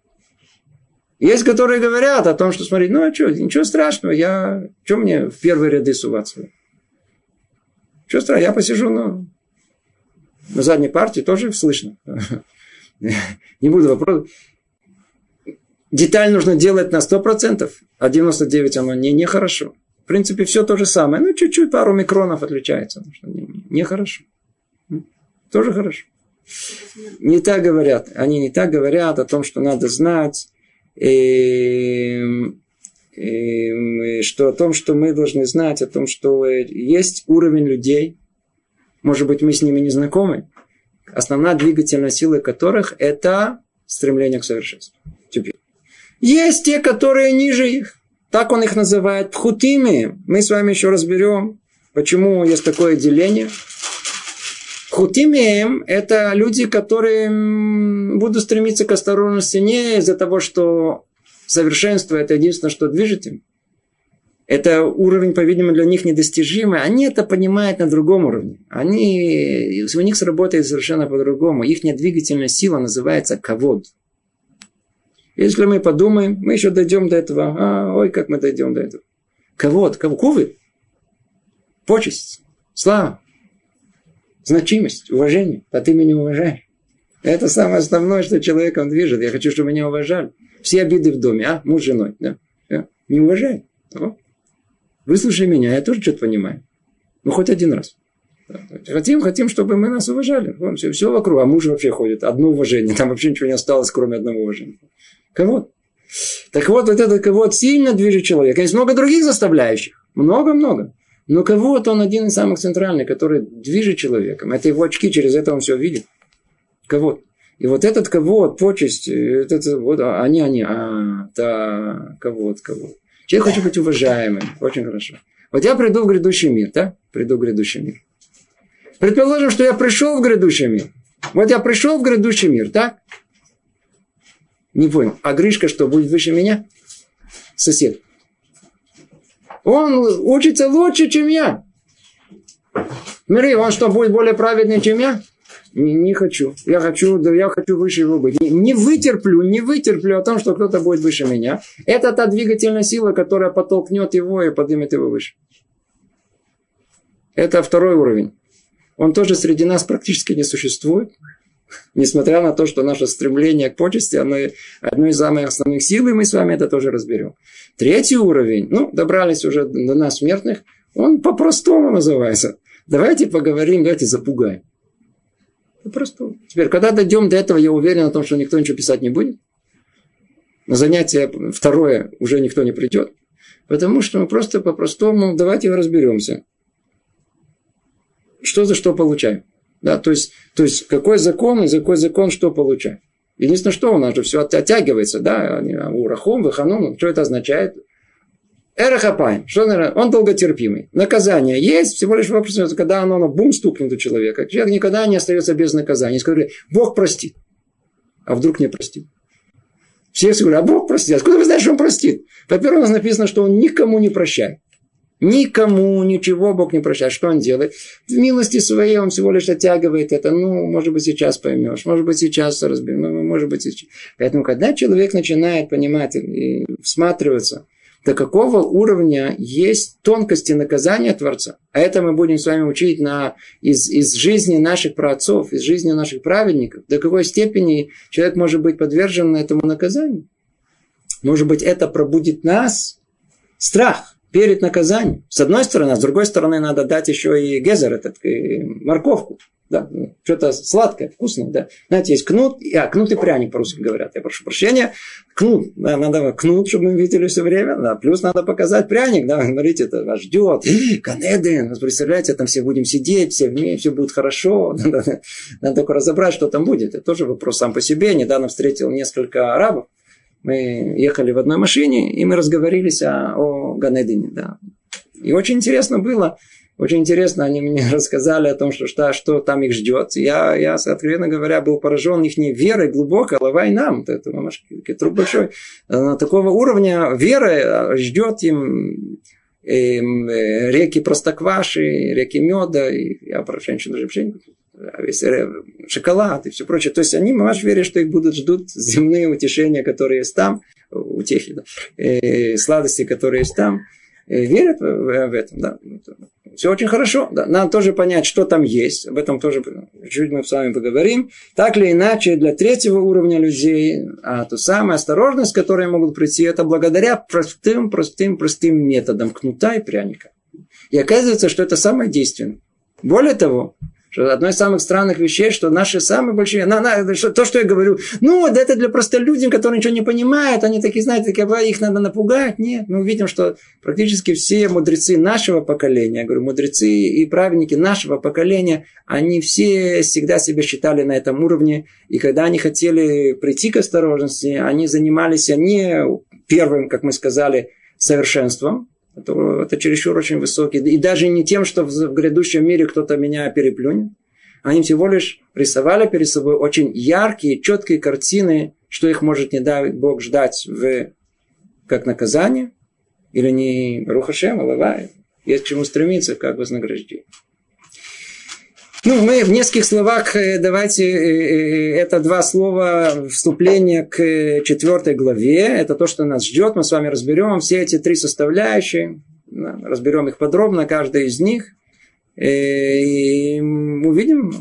Есть, которые говорят о том, что смотри, ну а что, ничего страшного, я, что мне в первые ряды суваться? Что страшного, я посижу на, на задней партии, тоже слышно. Не буду вопрос. Деталь нужно делать на 100%, а 99% оно не, нехорошо. В принципе, все то же самое. Ну, чуть-чуть, пару микронов отличается. Нехорошо. Не, Тоже хорошо. Не так говорят. Они не так говорят о том, что надо знать Эм, эм, что о том, что мы должны знать, о том, что есть уровень людей, может быть, мы с ними не знакомы, основная двигательная сила которых – это стремление к совершенству. Есть те, которые ниже их. Так он их называет пхутими. Мы с вами еще разберем, почему есть такое деление. Хутимеем – это люди, которые будут стремиться к осторожности не из-за того, что совершенство – это единственное, что движет им. Это уровень, по-видимому, для них недостижимый. Они это понимают на другом уровне. Они, у них сработает совершенно по-другому. Их двигательная сила называется ковод. Если мы подумаем, мы еще дойдем до этого. А, ой, как мы дойдем до этого. Ковод, ковы. Почесть, слава значимость, уважение. А ты меня уважаешь. Это самое основное, что человеком движет. Я хочу, чтобы меня уважали. Все обиды в доме, а? Муж с женой. Да? Да? Не уважай. О. Выслушай меня, я тоже что-то понимаю. Ну, хоть один раз. Хотим, хотим, чтобы мы нас уважали. Вон, все, все вокруг. А муж вообще ходит. Одно уважение. Там вообще ничего не осталось, кроме одного уважения. Кого? Так вот, вот этот кого сильно движет человека. Есть много других заставляющих. Много-много. Но кого-то он один из самых центральных, который движет человеком. Это его очки, через это он все видит. Кого? И вот этот кого почесть, этот, вот, они, они, а, да, кого кого. Человек хочет быть уважаемым. Очень хорошо. Вот я приду в грядущий мир, да? Приду в грядущий мир. Предположим, что я пришел в грядущий мир. Вот я пришел в грядущий мир, так? Не понял. А Гришка что, будет выше меня? Сосед. Он учится лучше, чем я. Смотри, он что, будет более праведный, чем я? Не, не хочу. Я хочу, да я хочу выше его быть. Не, не вытерплю, не вытерплю о том, что кто-то будет выше меня. Это та двигательная сила, которая подтолкнет его и поднимет его выше. Это второй уровень. Он тоже среди нас практически не существует. Несмотря на то, что наше стремление к почести, оно одно из самых основных сил, и мы с вами это тоже разберем. Третий уровень, ну, добрались уже до нас смертных, он по-простому называется. Давайте поговорим, давайте запугаем. По-простому. Теперь, когда дойдем до этого, я уверен о том, что никто ничего писать не будет. На занятие второе уже никто не придет. Потому что мы просто по-простому, давайте разберемся. Что за что получаем. Да, то, есть, то есть, какой закон и какой закон что получает. Единственное, что у нас же все оттягивается, да, урахом, ваханун, что это означает? Эрахапаем, что он долготерпимый. Наказание есть, всего лишь вопрос, когда оно, оно бум стукнет у человека. Человек никогда не остается без наказания. Сказали, Бог простит. А вдруг не простит? Все все говорят, а Бог простит. Откуда вы знаете, что он простит? Во-первых, у нас написано, что он никому не прощает. Никому ничего Бог не прощает. Что он делает? В милости своей он всего лишь оттягивает это. Ну, может быть, сейчас поймешь. Может быть, сейчас разберем. Ну, может быть. Поэтому, когда человек начинает понимать и всматриваться, до какого уровня есть тонкости наказания Творца. А это мы будем с вами учить на, из, из жизни наших праотцов, из жизни наших праведников. До какой степени человек может быть подвержен этому наказанию. Может быть, это пробудит нас страх перед наказанием. С одной стороны, а с другой стороны, надо дать еще и гезер, этот, и морковку. Да, что-то сладкое, вкусное, да. Знаете, есть кнут, а, кнут и пряник по-русски говорят, я прошу прощения. Кнут, да, надо кнут, чтобы мы видели все время, да, плюс надо показать пряник, да, смотрите, это вас ждет. Канеды, представляете, там все будем сидеть, все вместе, все будет хорошо. Надо, надо только разобрать, что там будет. Это тоже вопрос сам по себе. Недавно встретил несколько арабов, мы ехали в одной машине, и мы разговорились о, о Ганедине. Да. И очень интересно было, очень интересно, они мне рассказали о том, что, что, что там их ждет. Я, я, откровенно говоря, был поражен их верой глубокой, лавай нам, это труп большой. На такого уровня веры ждет им эм, э, реки простокваши, реки меда, и я про женщину жемчужинку весь шоколад и все прочее. То есть они, маш, верят, что их будут ждут земные утешения, которые есть там, утехи, да, и сладости, которые есть там, и верят в, в этом. Да. Все очень хорошо. Да. Надо тоже понять, что там есть. Об этом тоже чуть мы с вами поговорим. Так или иначе, для третьего уровня людей, а то самая осторожность, которая могут прийти, это благодаря простым, простым, простым методам кнута и пряника. И оказывается, что это самое действенное. Более того, что одно из самых странных вещей, что наши самые большие... На, на, что, то, что я говорю, ну, это для простолюдин, которые ничего не понимают, они такие, знаете, такие, их надо напугать. Нет, мы увидим, что практически все мудрецы нашего поколения, я говорю, мудрецы и праведники нашего поколения, они все всегда себя считали на этом уровне, и когда они хотели прийти к осторожности, они занимались не первым, как мы сказали, совершенством, это, это чересчур очень высокий. И даже не тем, что в грядущем мире кто-то меня переплюнет. Они всего лишь рисовали перед собой очень яркие, четкие картины, что их может, не дай Бог, ждать в, как наказание, или не Рухашем, Алавай. Есть к чему стремиться, как вознаграждение. Ну, мы в нескольких словах, э, давайте, э, э, это два слова вступления к четвертой главе. Это то, что нас ждет. Мы с вами разберем все эти три составляющие. Разберем их подробно, каждая из них. И увидим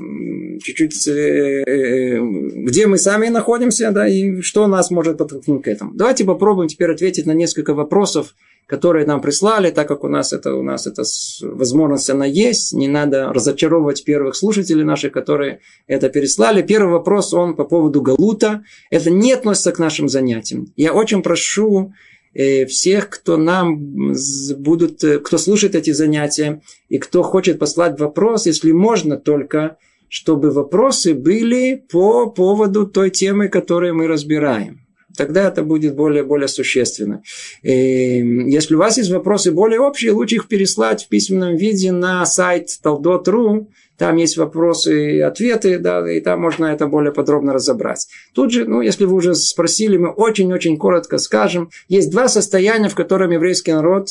чуть-чуть, где мы сами находимся, да, и что нас может подтолкнуть к этому. Давайте попробуем теперь ответить на несколько вопросов, которые нам прислали, так как у нас это, у нас эта возможность она есть, не надо разочаровывать первых слушателей наших, которые это переслали. Первый вопрос, он по поводу Галута. Это не относится к нашим занятиям. Я очень прошу э, всех, кто нам будут, э, кто слушает эти занятия и кто хочет послать вопрос, если можно только, чтобы вопросы были по поводу той темы, которую мы разбираем тогда это будет более, более существенно. И если у вас есть вопросы более общие, лучше их переслать в письменном виде на сайт taldot.ru. Там есть вопросы и ответы, да, и там можно это более подробно разобрать. Тут же, ну, если вы уже спросили, мы очень-очень коротко скажем. Есть два состояния, в котором еврейский народ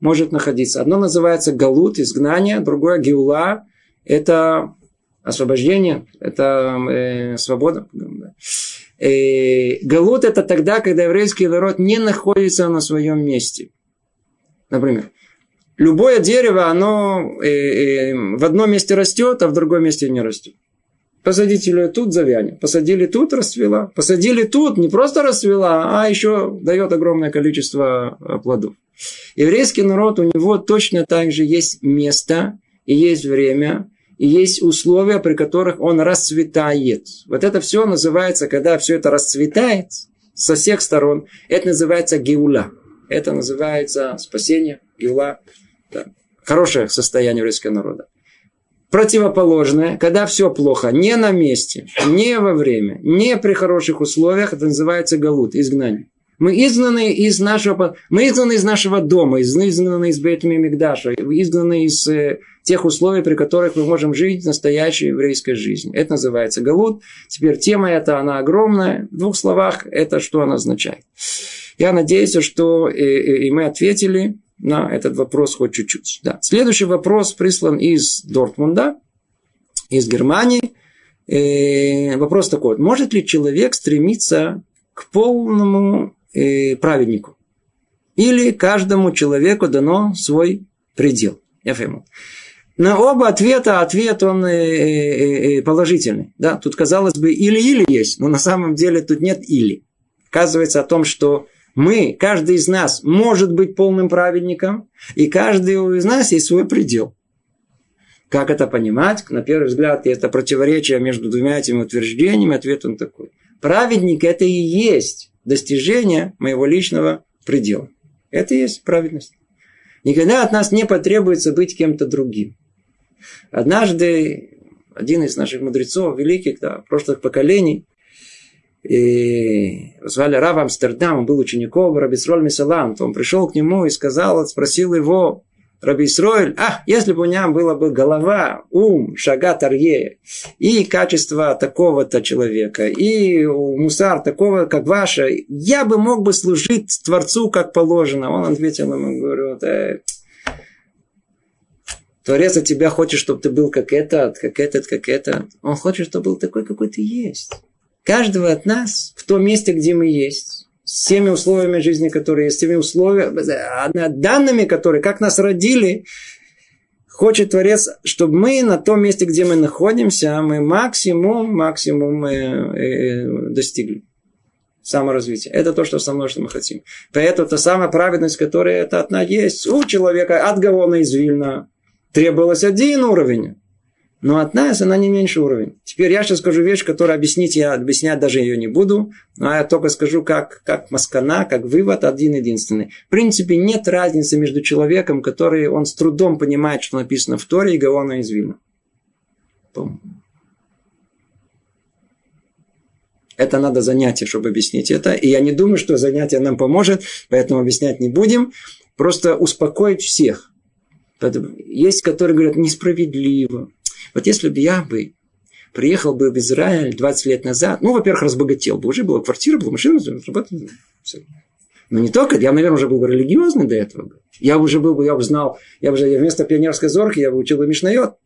может находиться. Одно называется галут, изгнание, другое геула, это освобождение, это э, свобода. Э, галут это тогда, когда еврейский народ не находится на своем месте. Например, любое дерево, оно э, э, в одном месте растет, а в другом месте не растет. Посадите ее тут, завянет. Посадили тут, расцвела. Посадили тут, не просто расцвела, а еще дает огромное количество э, плодов. Еврейский народ, у него точно так же есть место и есть время, есть условия, при которых он расцветает. Вот это все называется, когда все это расцветает со всех сторон, это называется геула. Это называется спасение, геула. Да. Хорошее состояние еврейского народа. Противоположное, когда все плохо, не на месте, не во время, не при хороших условиях, это называется галут, изгнание. Мы изгнаны из нашего, мы изгнаны из нашего дома, изгнаны из Бейтми Мигдаша, изгнаны из э, тех условий, при которых мы можем жить настоящей еврейской жизнью. Это называется Галут. Теперь тема эта, она огромная. В двух словах, это что она означает. Я надеюсь, что и, и, и мы ответили на этот вопрос хоть чуть-чуть. Да. Следующий вопрос прислан из Дортмунда, из Германии. э, вопрос такой. Может ли человек стремиться к полному э, праведнику? Или каждому человеку дано свой предел? Пойму. На оба ответа ответ он э, э, положительный. Да? Тут, казалось бы, или-или есть, но на самом деле тут нет или. Оказывается о том, что мы, каждый из нас может быть полным праведником, и каждый из нас есть свой предел. Как это понимать? На первый взгляд, это противоречие между двумя этими утверждениями. Ответ он такой. Праведник – это и есть достижение моего личного предела. Это и есть праведность. Никогда от нас не потребуется быть кем-то другим. Однажды один из наших мудрецов, великих, да, прошлых поколений, и звали Рав Амстердам, он был учеником Раби Сроль Мисалант. Он пришел к нему и сказал, спросил его, Раби Исроэль, а, если бы у меня была бы голова, ум, шага тарье, и качество такого-то человека, и мусар такого, как ваше, я бы мог бы служить Творцу, как положено. Он ответил ему, говорю, э, Творец от тебя хочет, чтобы ты был как этот, как этот, как этот. Он хочет, чтобы был такой, какой ты есть. Каждого от нас в том месте, где мы есть, с теми условиями жизни, которые есть, с теми условиями, данными, которые, как нас родили, хочет Творец, чтобы мы на том месте, где мы находимся, мы максимум, максимум э, э, достигли саморазвития. Это то, что со мной, что мы хотим. Поэтому та самая праведность, которая это одна есть у человека от Гавона из Вильна, требовалось один уровень. Но от нас она не меньше уровень. Теперь я сейчас скажу вещь, которую объяснить я объяснять даже ее не буду. Но я только скажу, как, как маскана, как вывод один единственный. В принципе, нет разницы между человеком, который он с трудом понимает, что написано в Торе, и Гаона из Вильна. Это надо занятие, чтобы объяснить это. И я не думаю, что занятие нам поможет, поэтому объяснять не будем. Просто успокоить всех. Есть, которые говорят, несправедливо. Вот если бы я бы приехал бы в Израиль 20 лет назад, ну, во-первых, разбогател бы, уже была квартира, была машина, работал. Но не только, я, наверное, уже был бы религиозный до этого. Я уже был бы, я бы знал, я бы уже вместо пионерской зорки, я бы учил бы Мишнайот.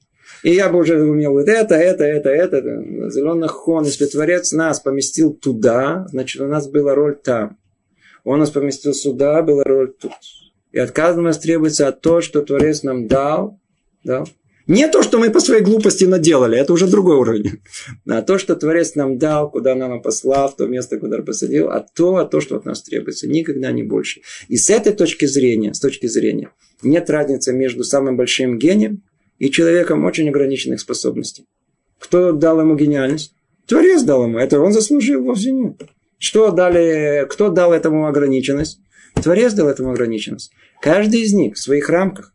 И я бы уже умел вот это, это, это, это. Зеленый хон, если Творец нас поместил туда, значит, у нас была роль там. Он нас поместил сюда, была роль тут. И от каждого нас требуется то, что Творец нам дал. Да? Не то, что мы по своей глупости наделали, это уже другой уровень. А то, что Творец нам дал, куда нам послал, в то место, куда посадил, а то, а то, что от нас требуется, никогда не больше. И с этой точки зрения, с точки зрения, нет разницы между самым большим гением и человеком очень ограниченных способностей. Кто дал ему гениальность? Творец дал ему. Это он заслужил вовсе нет. Что дали, кто дал этому ограниченность? Творец дал этому ограниченность. Каждый из них в своих рамках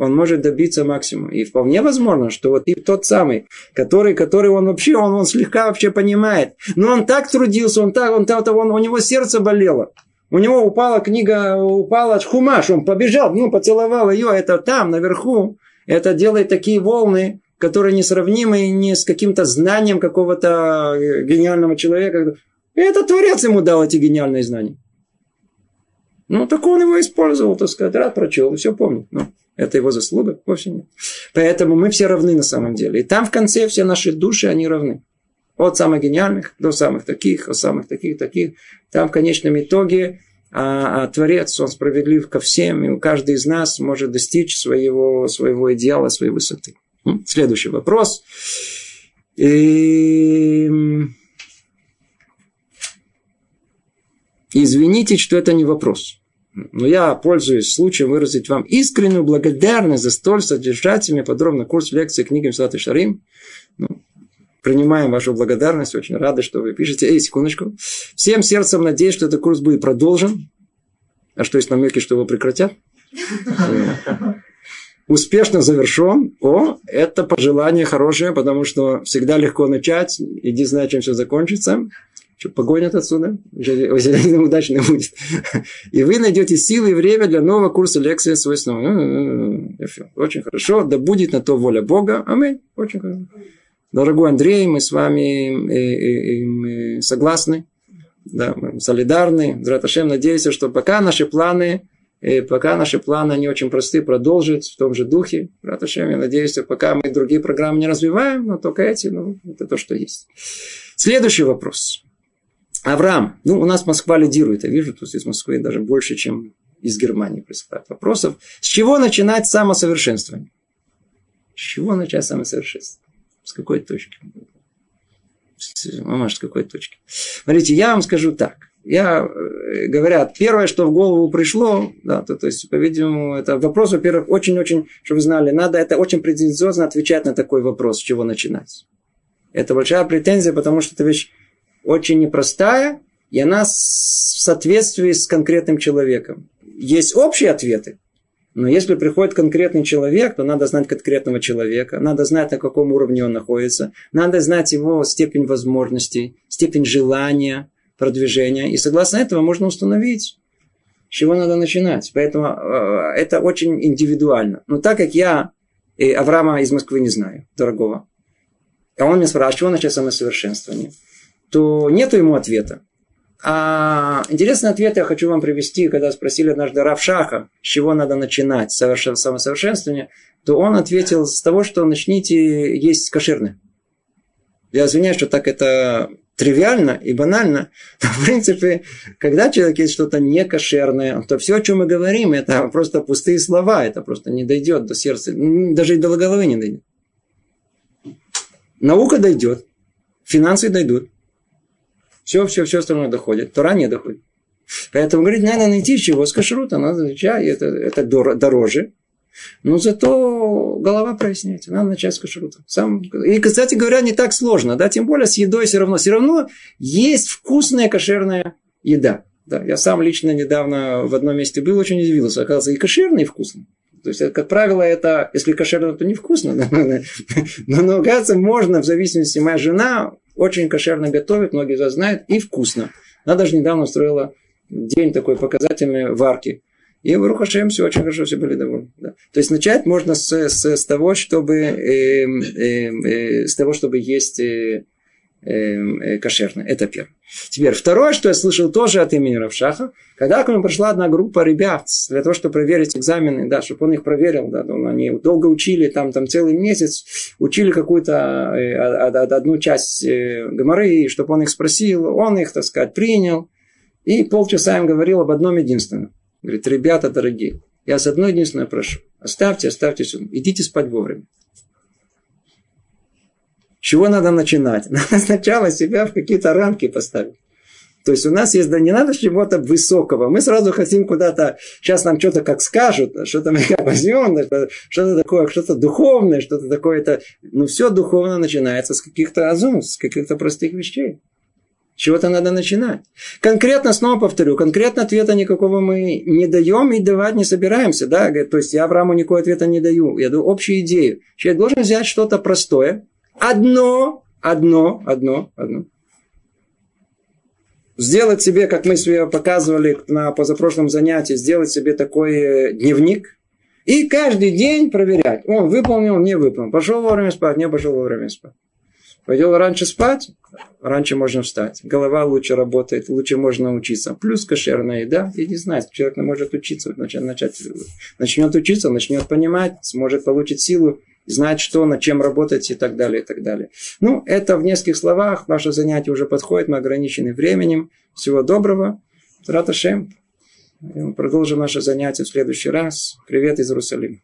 он может добиться максимума. И вполне возможно, что вот и тот самый, который, который он вообще, он, он слегка вообще понимает. Но он так трудился, он так, он, так, он, у него сердце болело. У него упала книга, упала хумаш, он побежал, ну, поцеловал ее, это там, наверху. Это делает такие волны, которые несравнимы не с каким-то знанием какого-то э, гениального человека. Это Творец ему дал эти гениальные знания. Ну, так он его использовал, так сказать, рад прочел, все помнит. Ну, это его заслуга? Вовсе нет. Поэтому мы все равны на самом деле. И там в конце все наши души, они равны. От самых гениальных до самых таких, от самых таких, таких. Там в конечном итоге а, а Творец, Он справедлив ко всем, и каждый из нас может достичь своего, своего идеала, своей высоты. Следующий вопрос. И... Извините, что это не вопрос. Но я пользуюсь случаем выразить вам искреннюю благодарность за столь содержательный подробный курс лекции книги Мсалат и Шарим. Ну, принимаем вашу благодарность, очень рады, что вы пишете. Эй, секундочку. Всем сердцем надеюсь, что этот курс будет продолжен. А что есть намеки, что его прекратят? Успешно завершен. О, это пожелание хорошее, потому что всегда легко начать. Иди знать, чем все закончится. Что, погонят отсюда? Удачно будет. И вы найдете силы и время для нового курса лекции свой снова. Очень хорошо. Да будет на то воля Бога. Аминь. Очень хорошо. Дорогой Андрей, мы с вами э, э, э, согласны. Да, мы солидарны. Зраташем, надеюсь, что пока наши планы И пока наши планы, они очень просты, продолжить в том же духе. Раташем, я надеюсь, что пока мы другие программы не развиваем, но только эти, ну, это то, что есть. Следующий вопрос. Авраам. Ну, у нас Москва лидирует. Я вижу, тут из Москвы даже больше, чем из Германии присылают вопросов. С чего начинать самосовершенствование? С чего начать самосовершенствование? С какой точки? Мама, с какой точки? Смотрите, я вам скажу так. Я, э, говорят, первое, что в голову пришло, да, то, то есть, по-видимому, это вопрос, во-первых, очень-очень, чтобы вы знали, надо это очень претенциозно отвечать на такой вопрос, с чего начинать. Это большая претензия, потому что эта вещь очень непростая, и она в соответствии с конкретным человеком. Есть общие ответы, но если приходит конкретный человек, то надо знать конкретного человека, надо знать, на каком уровне он находится, надо знать его степень возможностей, степень желания, продвижения. И согласно этого можно установить, с чего надо начинать. Поэтому э, это очень индивидуально. Но так как я и Авраама из Москвы не знаю, дорогого, а он меня спрашивает, чего начать самосовершенствование, то нету ему ответа. А интересный ответ я хочу вам привести, когда спросили однажды Равшаха, с чего надо начинать совершен... самосовершенствование, то он ответил с того, что начните есть кошерное. Я извиняюсь, что так это тривиально и банально, но в принципе, когда человек есть что-то не кошерное, то все, о чем мы говорим, это просто пустые слова, это просто не дойдет до сердца, даже и до головы не дойдет. Наука дойдет, финансы дойдут, все, все, все остальное доходит. Тора не доходит. Поэтому, говорит, надо найти чего с кашрута. Надо чай, это, это дороже. Но зато голова проясняется. Надо начать с кашрута. Сам... И, кстати говоря, не так сложно. Да? Тем более с едой все равно. Все равно есть вкусная кошерная еда. Да, я сам лично недавно в одном месте был, очень удивился. Оказывается, и кошерный, и вкусный. То есть, как правило, это, если кошерно, то невкусно. Но, но, оказывается, можно, в зависимости, моя жена очень кошерно готовит, многие вас знают, и вкусно. Она даже недавно устроила день такой показательный варки. И в Рухашем все очень хорошо, все были довольны. Да. То есть начать можно с, с, с того, чтобы э, э, э, с того, чтобы есть э, кошерно. Это первое. Теперь второе, что я слышал тоже от имени Равшаха, когда к нему пришла одна группа ребят для того, чтобы проверить экзамены, да, чтобы он их проверил, да, он, они долго учили, там, там целый месяц, учили какую-то э, одну часть э, гоморы, чтобы он их спросил, он их, так сказать, принял, и полчаса им говорил об одном единственном. Говорит, ребята дорогие, я с одной единственной прошу, оставьте, оставьте сюда, идите спать вовремя чего надо начинать? Надо сначала себя в какие-то рамки поставить. То есть у нас есть, да не надо чего-то высокого. Мы сразу хотим куда-то, сейчас нам что-то как скажут, что-то мы что-то такое, что-то духовное, что-то такое. Это, ну, все духовно начинается с каких-то азум, с каких-то простых вещей. Чего-то надо начинать. Конкретно, снова повторю, конкретно ответа никакого мы не даем и давать не собираемся. Да? То есть я Аврааму никакого ответа не даю. Я даю общую идею. Человек должен взять что-то простое, одно, одно, одно, одно. Сделать себе, как мы себе показывали на позапрошлом занятии, сделать себе такой э, дневник и каждый день проверять. Он выполнил, не выполнил. Пошел вовремя спать, не пошел вовремя спать. Пойдел раньше спать, раньше можно встать. Голова лучше работает, лучше можно учиться. Плюс кошерная еда. Я не знаю, человек может учиться, начать, начать, начнет учиться, начнет понимать, сможет получить силу знать, что, над чем работать и так далее, и так далее. Ну, это в нескольких словах. Наше занятие уже подходит, мы ограничены временем. Всего доброго. Раташем. Продолжим наше занятие в следующий раз. Привет из Иерусалима.